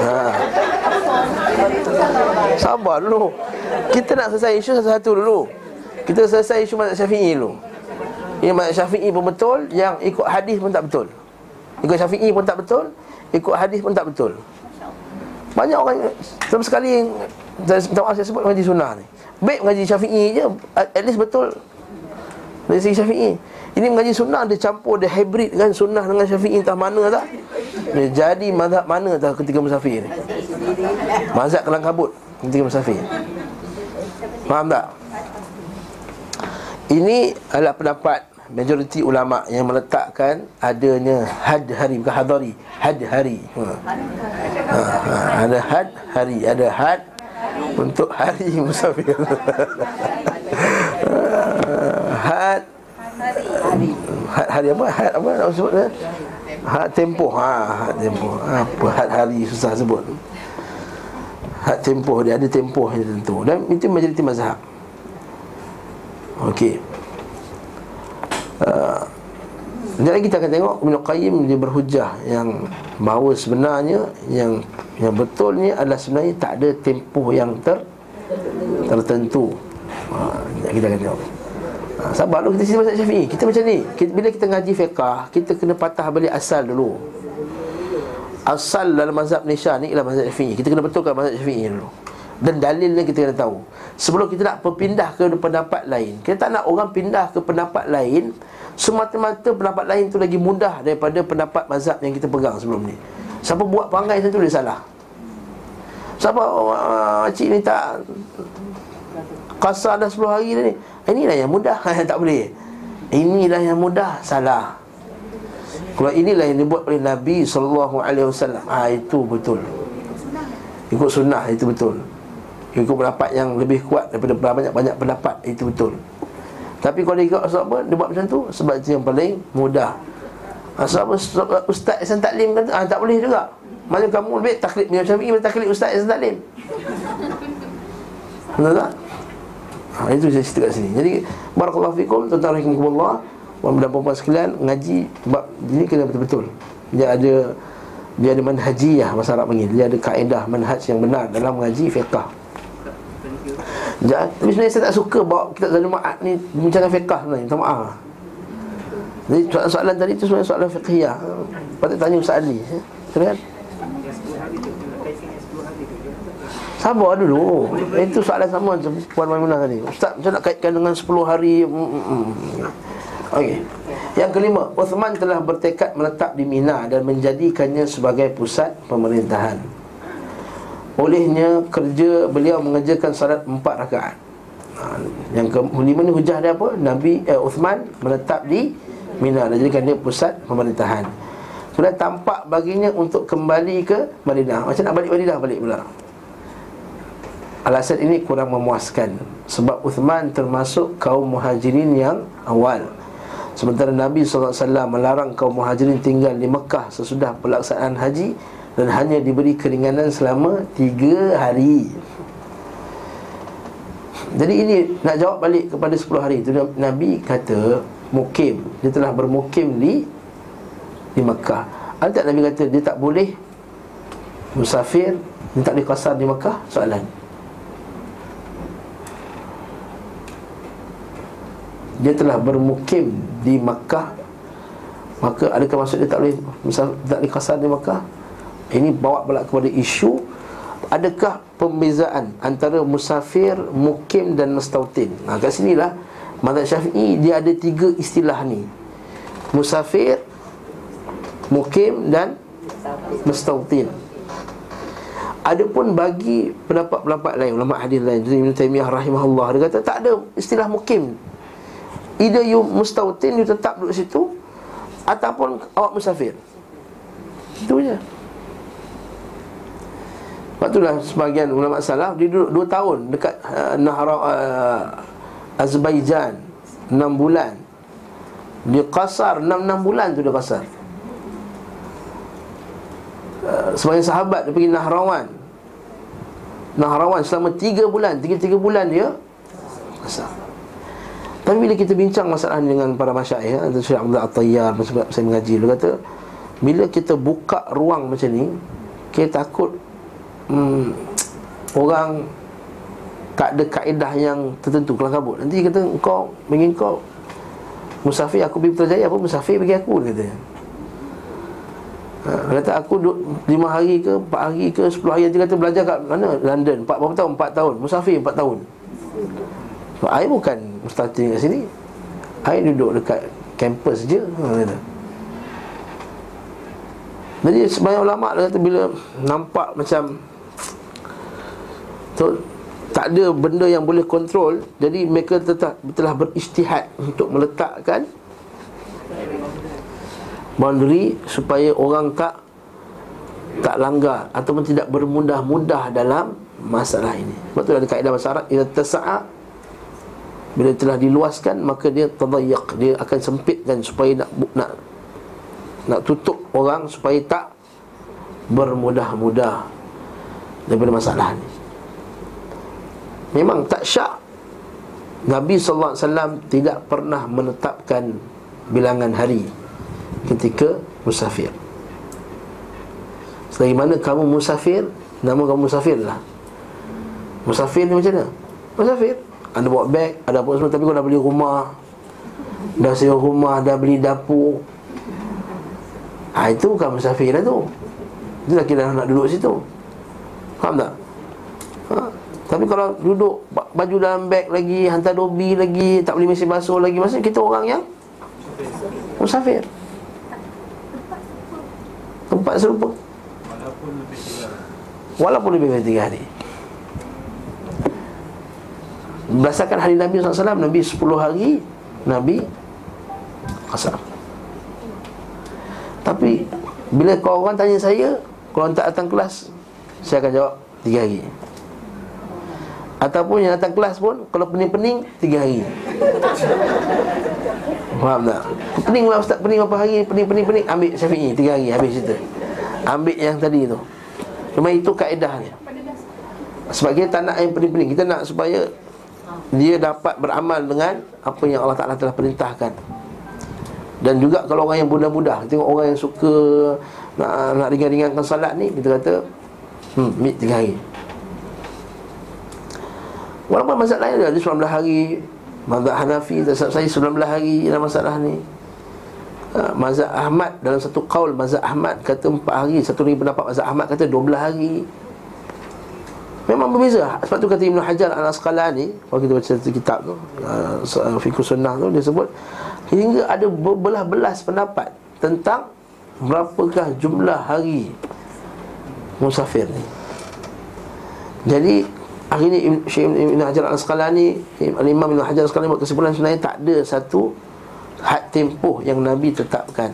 Ha. Sabar dulu. Kita nak selesai isu satu-satu dulu. Kita selesai isu mazhab Syafi'i dulu. Ini mazhab Syafi'i pun betul, yang ikut hadis pun tak betul. Ikut Syafi'i pun tak betul, ikut hadis pun tak betul. Banyak orang sama sekali minta maaf saya sebut mengaji sunnah ni. Baik mengaji Syafi'i je, at least betul. Dari segi Syafi'i. Ini mengaji sunnah dia campur dia hybrid kan sunnah dengan Syafi'i entah mana tak. Dia jadi mazhab mana tak ketika musafir. Mazhab kelang kabut ketika musafir. Faham tak? Ini adalah pendapat majoriti ulama yang meletakkan adanya had hari bukan hadari, had hari. Ha. Ha, ha, ada had hari, ada had untuk hari <laughs> musafir. <laughs> had had hari apa? Had apa nak sebut dia? Had tempoh. Ha, had tempoh. Apa had hari susah sebut. Had tempoh dia ada tempoh yang tentu. Dan itu majoriti mazhab. Okey. Uh, Sekejap lagi kita akan tengok Ibn Qayyim dia berhujah yang bahawa sebenarnya yang yang betulnya adalah sebenarnya tak ada tempoh yang ter tertentu. Ha, kita akan tengok. Ha, sabar dulu kita cerita pasal Syafi'i. Kita macam ni. Kita, bila kita ngaji fiqah, kita kena patah balik asal dulu. Asal dalam mazhab Malaysia ni ialah mazhab Syafi'i. Kita kena betulkan mazhab Syafi'i dulu. Dan dalilnya kita kena tahu Sebelum kita nak berpindah ke pendapat lain Kita tak nak orang pindah ke pendapat lain Semata-mata pendapat lain tu lagi mudah Daripada pendapat mazhab yang kita pegang sebelum ni Siapa buat perangai satu dia salah Siapa uh, Cik ni tak Kasar dah 10 hari dah ni Inilah yang mudah. <laughs> Tak boleh. Inilah yang mudah. Salah. Kalau inilah yang dibuat oleh Nabi SAW ha, Itu betul. Ikut sunnah itu betul. Ikut pendapat yang lebih kuat Daripada banyak-banyak pendapat Itu betul. Tapi kalau ikut sebab apa Dia buat macam tu Sebab itu yang paling mudah. Ha, Sebab apa Ustaz Ihsan Taklim kata ah, Tak boleh juga. Maksudnya kamu lebih Punya Syafi'i Boleh taklid Ustaz Ihsan Taklim. Betul tak? Ha, itu saya cerita kat sini. Jadi Barakallahu fikum Tuan-tuan rahimahkumullah dan perempuan sekalian Ngaji Sebab ini kena betul-betul. Dia ada Dia ada manhajiyah Masa Arab panggil. Dia ada kaedah manhaj yang benar Dalam mengaji fiqah. Ya, tapi sebenarnya saya tak suka bawa kitab Zadul Ma'ad ni Bincangkan fiqah sebenarnya, minta maaf. Jadi soalan, soalan tadi tu sebenarnya soalan fiqhiyah. Patut tanya Ustaz Ali ya? Kan? Sabar dulu. Itu soalan sama macam Puan Maimunah tadi. Ustaz macam nak kaitkan dengan 10 hari. Okey. Yang kelima Uthman telah bertekad menetap di Mina Dan menjadikannya sebagai pusat pemerintahan. Olehnya kerja beliau mengerjakan salat empat rakaat. Ha, Yang kelima ni hujah dia apa? Nabi eh, Uthman menetap di Mina Dan jadikan dia pusat pemerintahan. Sudah tampak baginya untuk kembali ke Madinah. Macam nak balik Madinah balik pula Alasan ini kurang memuaskan Sebab Uthman termasuk kaum muhajirin yang awal. Sementara Nabi SAW melarang kaum muhajirin tinggal di Mekah Sesudah pelaksanaan haji dan hanya diberi keringanan selama tiga hari. Jadi ini nak jawab balik kepada 10 hari itu Nabi kata mukim. Dia telah bermukim di di Mekah. Ada tak Nabi kata dia tak boleh Musafir Dia tak boleh kasar di Mekah? Soalan Dia telah bermukim di Mekah Maka adakah maksud dia tak boleh Misal tak boleh kasar di Mekah ini bawa pula kepada isu Adakah pembezaan antara musafir, mukim dan mustautin? Nah kat sinilah Mazhab syafi'i dia ada tiga istilah ni. Musafir, mukim dan mustautin. Adapun bagi pendapat-pendapat lain Ulama hadis lain Ibn Taymiyah rahimahullah Dia kata tak ada istilah mukim Either you mustautin You tetap duduk situ Ataupun awak musafir Itu je sebab itulah sebagian ulama salaf dia duduk 2 tahun dekat uh, Nahra uh, Azerbaijan 6 bulan. Dia kasar 6 6 bulan tu dia kasar. Uh, sebagian sahabat dia pergi Nahrawan. Nahrawan selama 3 bulan, 3-3 bulan dia kasar. Tapi bila kita bincang masalah ni dengan para masyaih ya, Syekh Abdul At-Tayyar sebab saya mengaji dia kata bila kita buka ruang macam ni kita takut hmm, orang tak ada kaedah yang tertentu kelang kabut. Nanti kata kau ingin kau musafir aku pergi Putrajaya apa musafir bagi aku kata. Ha, kata aku duduk 5 hari ke 4 hari ke 10 hari nanti kata belajar kat mana London 4 berapa tahun 4 tahun musafir 4 tahun. So, I bukan mustafir kat sini. I duduk dekat kampus je ha, kata. Jadi sebanyak ulama' kata bila nampak macam So, tak ada benda yang boleh kontrol Jadi mereka tetap telah beristihad Untuk meletakkan Boundary Supaya orang tak Tak langgar Ataupun tidak bermudah-mudah dalam Masalah ini Sebab tu ada kaedah Arab Ia tersa'a Bila telah diluaskan Maka dia terdayak Dia akan sempitkan Supaya nak Nak nak tutup orang Supaya tak Bermudah-mudah Daripada masalah ini Memang tak syak. Nabi SAW tidak pernah menetapkan bilangan hari ketika musafir. Selagi mana kamu musafir, nama kamu musafir lah Musafir ni macam mana? Musafir Anda bawa beg, ada apa semua Tapi kau dah beli rumah Dah sewa rumah, dah beli dapur ha, Itu bukan musafir lah tu Itu dah nak duduk situ Faham tak? Ha? Tapi kalau duduk baju dalam beg lagi, hantar dobi lagi, tak boleh mesin basuh lagi, maksudnya kita orang yang musafir. Tempat serupa. Walaupun lebih tiga hari. Berdasarkan hari Nabi SAW, Nabi 10 hari, Nabi kasar. Tapi bila kau orang tanya saya, kalau tak datang kelas, saya akan jawab tiga hari. Ataupun yang datang kelas pun Kalau pening-pening Tiga hari. Faham tak? Pening lah ustaz Pening berapa hari? Pening-pening-pening Ambil syafi'i Tiga hari habis cerita. Ambil yang tadi tu. Cuma itu kaedahnya. Sebab kita tak nak yang pening-pening. Kita nak supaya Dia dapat beramal dengan Apa yang Allah Ta'ala telah perintahkan. Dan juga kalau orang yang mudah-mudah Tengok orang yang suka Nak, nak ringan-ringankan salat ni Kita kata Hmm, ambil tiga hari. Walaupun mazhab lain ada 19 hari. Mazhab Hanafi Saya 19 hari dalam masalah ni. Ha, Mazhab Ahmad dalam satu kaul Mazhab Ahmad kata 4 hari. Satu lagi pendapat Mazhab Ahmad kata 12 hari Memang berbeza. Sebab tu kata Ibn Hajar Al-Asqalani Kalau kita baca satu kitab tu uh, Fiqh Sunnah tu Dia sebut Hingga ada berbelah-belas pendapat Tentang Berapakah jumlah hari Musafir ni. Jadi Hari Syekh Ibn Hajar Al-Asqalani Imam Ibn Hajar Al-Asqalani buat kesimpulan sebenarnya tak ada satu had tempoh yang Nabi tetapkan.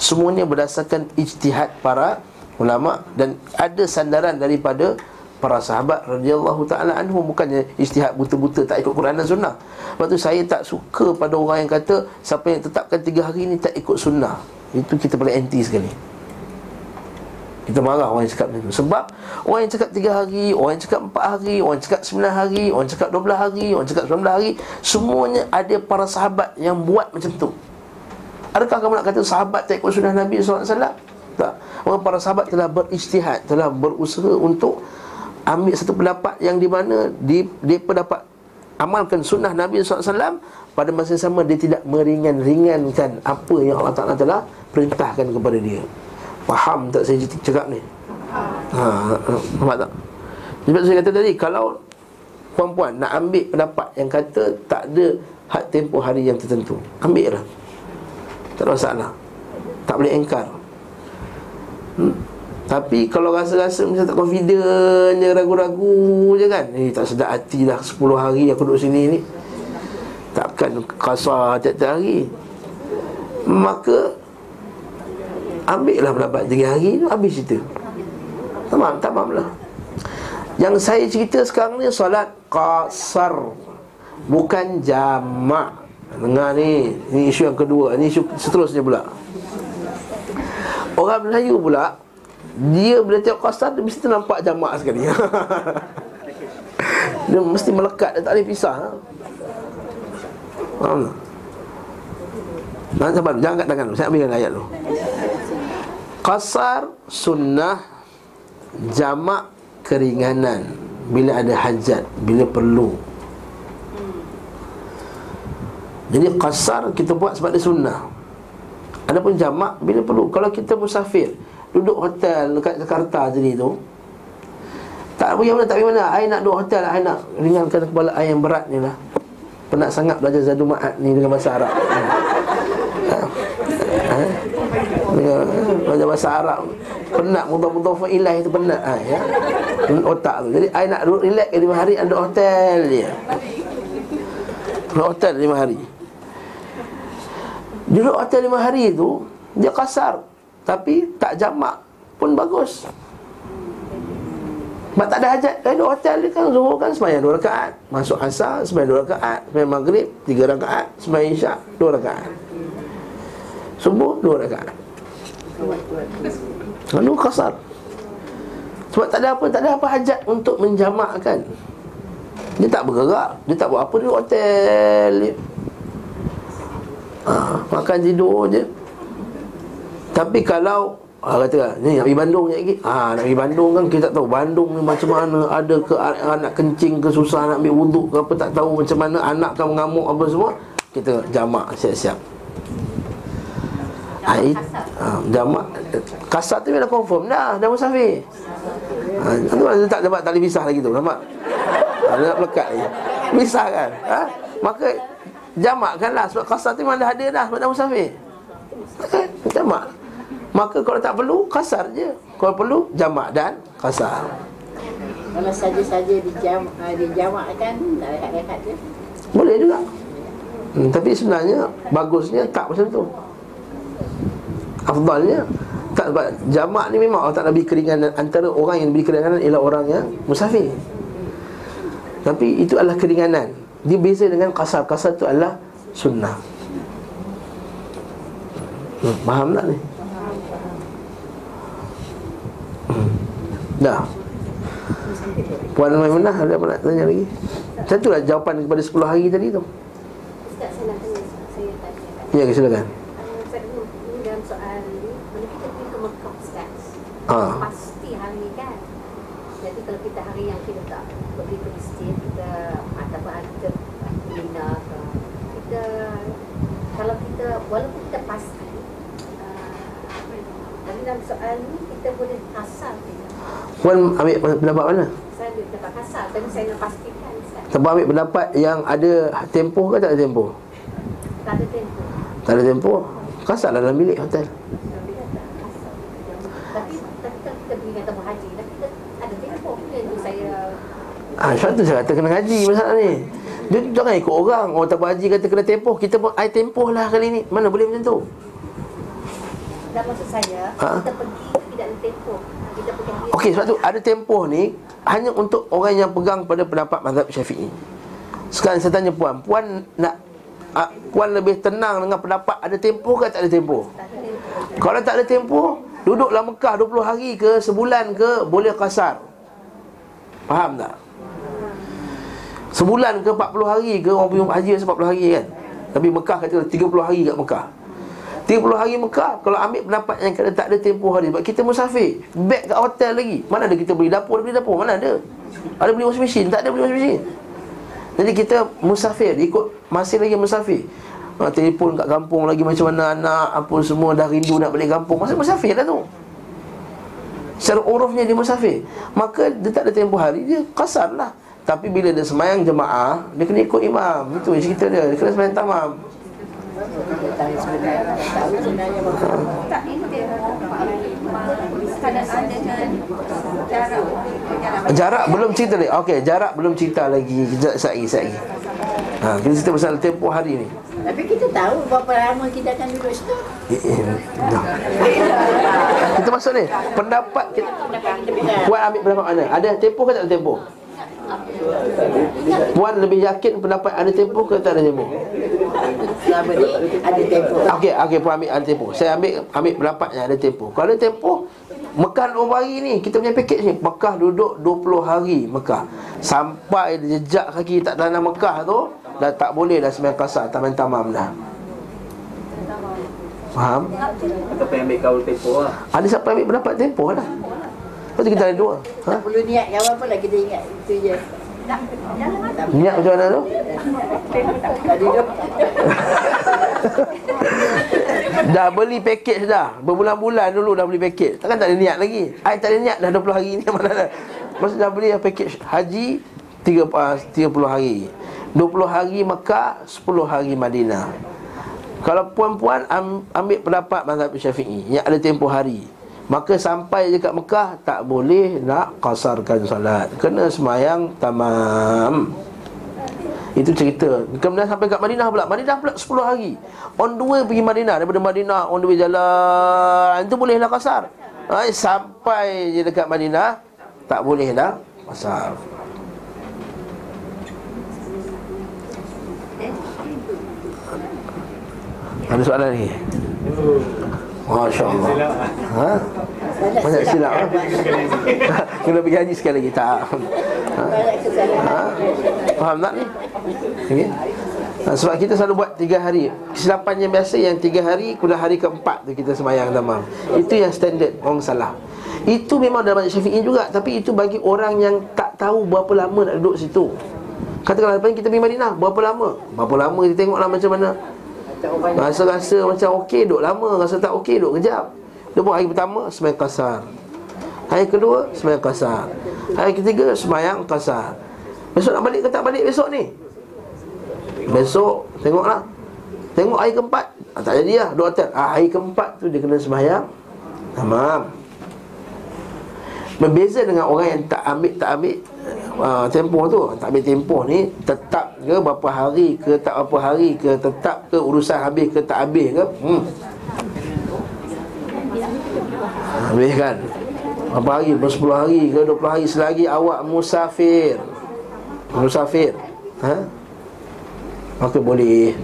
Semuanya berdasarkan ijtihad para ulama dan ada sandaran daripada para sahabat radhiyallahu taala anhu bukannya ijtihad buta-buta tak ikut Quran dan sunnah. Sebab tu saya tak suka pada orang yang kata siapa yang tetapkan tiga hari ni tak ikut sunnah. Itu kita paling anti sekali. Kita marah orang yang cakap macam tu Sebab orang yang cakap 3 hari Orang yang cakap 4 hari Orang yang cakap 9 hari Orang yang cakap 12 hari Orang yang cakap 19 hari Semuanya ada para sahabat yang buat macam tu Adakah kamu nak kata sahabat tak ikut sunnah Nabi SAW? Tak Orang para sahabat telah berijtihad Telah berusaha untuk Ambil satu pendapat yang di mana Dia, dia dapat amalkan sunnah Nabi SAW Pada masa yang sama dia tidak meringan-ringankan Apa yang Allah Ta'ala telah perintahkan kepada dia Faham tak saya cakap ni? Ha, nampak tak? Sebab saya kata tadi Kalau puan-puan nak ambil pendapat yang kata Tak ada had tempoh hari yang tertentu Ambil lah Tak ada masalah Tak boleh engkar hmm? Tapi kalau rasa-rasa macam tak confident je Ragu-ragu je kan. Eh tak sedap hati dah 10 hari aku duduk sini ni. Takkan kasar tiap-tiap hari. Maka Ambil lah pendapat tiga hari Habis cerita. Tamam, tamam lah. Yang saya cerita sekarang ni Salat qasar. Bukan jamak. Dengar ni. Ini isu yang kedua. Ini isu seterusnya pula. Orang Melayu pula Dia bila tengok qasar Dia mesti nampak jamak sekali. <laughs> Dia mesti melekat Dia tak boleh pisah. Faham tak? Jangan, jangan angkat tangan. Saya ambil ayat dulu. Qasar sunnah Jamak keringanan. Bila ada hajat Bila perlu. Jadi qasar kita buat sebab dia sunnah. Adapun jamak bila perlu. Kalau kita musafir Duduk hotel dekat Jakarta tadi tu. Tak pergi mana, tak pergi mana. Saya nak duduk hotel, saya nak ringankan kepala saya yang berat ni lah. Penat sangat belajar Zadul Ma'ad ni dengan bahasa Arab. Ha? Ha? Belajar bahasa Arab. Penat mudhaf-mudhaf ilah itu penat ha, ya? Otak tu. Jadi I nak duduk relax lima hari Ada hotel dia Duduk hotel lima hari. Duduk hotel lima hari tu Dia kasar Tapi tak jamak pun bagus. Sebab tak ada hajat. Kalau duduk hotel dia kan Zuhur kan Semayang dua rakaat. Masuk asar Semayang dua rakaat. Semayang maghrib Tiga rakaat. Semayang isyak Dua rakaat. Subuh Dua rakaat. Lalu kasar Sebab tak ada apa Tak ada apa hajat Untuk menjamakkan. Dia tak bergerak. Dia tak buat apa Di hotel. Ha, makan tidur je Tapi kalau Ha, kata lah, ni nak pergi Bandung lagi. Ha, nak pergi Bandung kan kita tak tahu Bandung ni macam mana, ada ke anak kencing ke susah nak ambil wuduk ke apa tak tahu macam mana anak kan mengamuk apa semua. Kita jamak siap-siap. Ha, ha, jamak kasar tu dah confirm dah dah musafir. Ha, tak dapat tali pisah lagi tu nampak. Ha, dia nak melekat lagi. Pisah kan? Ha? Maka jamakkanlah sebab kasar tu memang dah ada dah sebab dah musafir. Okay? Jamak. Maka kalau tak perlu kasar je. Kalau perlu jamak dan kasar. Kalau saja-saja dijam uh, dijamakkan rehat-rehat je. Boleh juga. Hmm, tapi sebenarnya bagusnya tak macam tu afdalnya tak sebab jamak ni memang Allah tak beri keringanan antara orang yang beri keringanan ialah orang yang musafir Tapi itu adalah keringanan Dia beza dengan kasar Kasar itu adalah sunnah hmm, Faham tak ni? Dah. Puan Maimunah ada apa nak tanya lagi? Macam itulah jawapan kepada 10 hari tadi tu. Ustaz saya nak tanya saya tanya. Ya silakan. Uh, ini dalam soal ni bila kita pergi ke Mekah Ustaz? Ha. pasti hari ni kan? Jadi kalau kita hari yang kita tak pergi ke masjid kita ataupun kita Mina ke kita kalau kita walaupun kita pasti uh, dalam soal ni kita boleh kasar tidak Puan ambil pendapat mana? saya ambil dapat kasar. Tapi saya nak pastikan Tempat ambil pendapat yang ada tempoh ke tak ada tempoh? tak ada tempoh. Tak ada tempoh? Kasarlah dalam bilik hotel. Tu saya Ah, sebab tu saya kata kena haji masalah ni. Dia jangan ikut orang. Orang tak berhaji kata kena tempoh. Kita pun ai tempoh lah kali ni. Mana boleh macam tu? Dan maksud saya Ha? kita pergi tidak ada tempoh Okey sebab tu ada tempoh ni Hanya untuk orang yang pegang pada pendapat mazhab syafi'i. Sekarang saya tanya puan Puan nak ah, Puan lebih tenang dengan pendapat Ada tempoh ke tak ada tempoh? Kalau tak ada tempoh Duduklah Mekah 20 hari ke Sebulan ke Boleh kasar. Faham tak? Sebulan ke 40 hari ke Orang pergi haji rasa 40 hari kan? Tapi Mekah kata 30 hari kat Mekah 30 hari Mekah. Kalau ambil pendapat yang kata tak ada tempoh hari Sebab kita musafir Back kat hotel lagi. Mana ada kita beli dapur Beli dapur? Mana ada? Ada beli washing machine? Tak ada beli washing machine. Jadi kita musafir Ikut Masih lagi musafir. Ha, Telefon kat kampung lagi Macam mana anak Apa semua Dah rindu nak balik kampung. Masih musafir lah tu. Secara urufnya dia musafir. Maka dia tak ada tempoh hari Dia kasar lah Tapi bila dia semayang jemaah Dia kena ikut imam. Itu cerita dia. Dia kena semayang tamam Tahu sebenarnya Tak ini dia keadaan dengan jarak. Jarak belum cerita lagi Okey, jarak belum cerita lagi Sekejap, sekejap sekejap ha, Kita cerita pasal tempoh hari ni Tapi kita tahu berapa lama kita akan duduk situ. Eh, eh, dah. Kita masuk ni Pendapat kita, Puan ambil pendapat mana? Ada tempoh ke tak ada tempoh? Puan lebih yakin pendapat ada tempoh ke tak ada tempoh? Selama ni ada tempoh. Okey, okey puan ambil ada tempoh. Saya ambil ambil pendapat yang ada tempoh. Kalau ada tempoh Mekah 20 hari ni Kita punya pakej ni Mekah duduk 20 hari Mekah Sampai jejak kaki tak tanah Mekah tu Dah tak boleh dah sembilan kasar Taman tamam dah Faham? Kita pengen ambil kawal tempoh lah Ada siapa ambil pendapat tempoh lah Lepas tu kita ada dua ha? Tak perlu niat jawab apa lah kita ingat itu je. Niat macam mana tu? <laughs> Dah beli pakej dah. Berbulan-bulan dulu dah beli pakej Takkan tak ada niat lagi? I tak ada niat dah 20 hari ni. <laughs> Mana dah Maksud dah beli pakej haji 30, uh, 30 hari. 20 hari Mekah 10 hari Madinah. Kalau puan-puan am, ambil pendapat mazhab syafi'i Yang ada tempoh hari Maka sampai je kat Mekah Tak boleh nak kasarkan salat. Kena semayang tamam. Itu cerita. Kemudian sampai kat Madinah pula. Madinah pula 10 hari. On the way pergi Madinah Daripada Madinah On the way jalan Itu bolehlah kasar ha, Sampai je dekat Madinah Tak boleh dah kasar Ada soalan lagi? Masya Allah ha? Banyak silap ha? <laughs> Kena pergi haji sekali lagi Tak ha? Banyak kesalahan. Ha? Faham tak ni? Okay. Ha, sebab kita selalu buat tiga hari Kesilapan yang biasa yang tiga hari Kemudian hari keempat tu kita semayang tamam Itu yang standard orang salah Itu memang dalam mazhab syafi'i juga Tapi itu bagi orang yang tak tahu berapa lama nak duduk situ Katakanlah lepas kita pergi Madinah Berapa lama? Berapa lama kita tengoklah macam mana Rasa-rasa macam okey duduk lama. Rasa tak okey duduk kejap. Dia buat hari pertama semayang kasar. Hari kedua semayang kasar. Hari ketiga semayang kasar. Besok nak balik ke tak balik besok ni? Besok tengoklah. Tengok hari keempat. Ah, Tak jadi lah duduk hotel ah, Hari keempat tu dia kena semayang Tamam. Berbeza dengan orang yang tak ambil Tak ambil uh, tempoh tu Tak ambil tempoh ni Tetap ke berapa hari ke Tak berapa hari ke Tetap ke urusan habis ke tak habis ke hmm. Habis kan Berapa hari? Bersepuluh hari ke 20 hari Selagi awak musafir Musafir ha? Maka boleh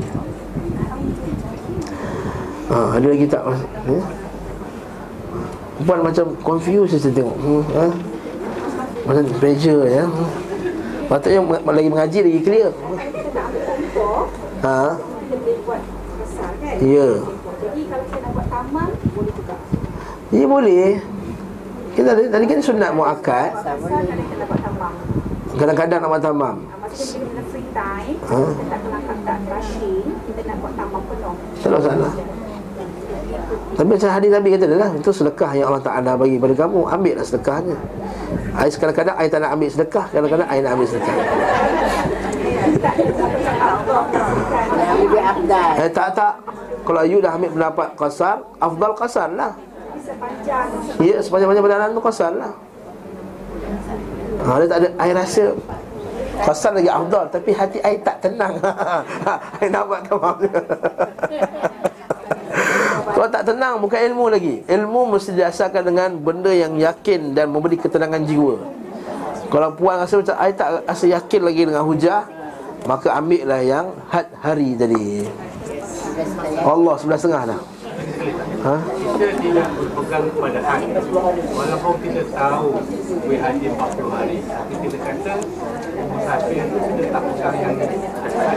ha, Ada lagi tak? Ha? Perempuan macam confused saya tengok hmm, ha? Macam pressure ya. Patutnya lagi mengaji lagi clear Ha? Buat? Ya nak buat juga. Ya boleh Kita tadi, tadi kan sunat muakkad nak buat. Kadang-kadang nak buat tamam Ah, Maksudnya bila kita free time, Ha? kita tak kelakar Tapi macam hadis Nabi kata dah lah Itu sedekah yang Allah Ta'ala bagi pada kamu Ambil lah sedekahnya. Ai kadang-kadang Ai tak nak ambil sedekah Kadang-kadang Ai nak ambil sedekah. Eh tak tak. Kalau you dah ambil pendapat kasar Afdal kasar lah. Ya sepanjang-panjang perjalanan tu kasar lah ha, Dia tak ada Ai rasa Kasar lagi afdal Tapi hati Ai tak tenang. <laughs> Ai nampak tamam <laughs> Kalau tak tenang bukan ilmu lagi. Ilmu mesti didasarkan dengan benda yang yakin Dan memberi ketenangan jiwa. Kalau puan rasa macam Ai tak rasa yakin lagi dengan hujah Maka ambil lah yang had hari tadi. Allah sebelah tengah dah Ha? Kita tidak berpegang kepada had Walaupun kita tahu WAD 40 hari Tapi kita kata Musafir itu kita tak pegang yang had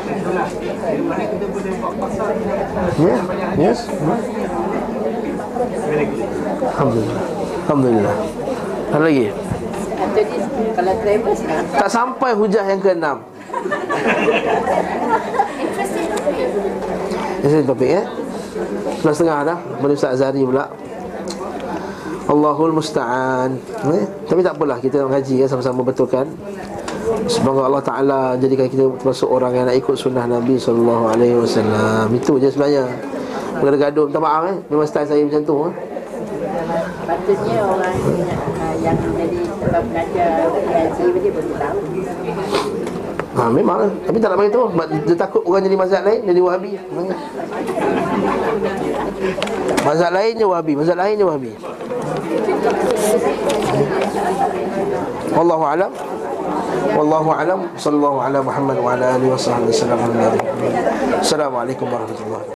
itu lah Jadi mana kita boleh buat pasal Ya, yes Very good Alhamdulillah. Alhamdulillah. Ada lagi? Kalau travel sekarang. Tak sampai hujah yang ke-6 Ini topik eh Sebelah setengah dah? Boleh Ustaz Azhari pula. Allahul Musta'an. Eh? Tapi tak apalah Kita mengaji ya Sama-sama betulkan. Semoga Allah Ta'ala Jadikan kita termasuk orang yang nak ikut sunnah Nabi SAW Itu je sebenarnya. Bergaduh Minta maaf eh. Memang style saya macam tu eh? Patutnya orang yang, yang jadi tempat belajar PLC dia boleh tahu. Ha, memang. Lah. Tapi tak nak bagi tu. Sebab Dia takut orang jadi mazhab lain Jadi wahabi. Mazhab lain je wahabi Mazhab lain je wahabi. Wallahu alam. Wallahu alam. Sallallahu ala Muhammad Wa ala alihi wa sahbihi Assalamualaikum warahmatullahi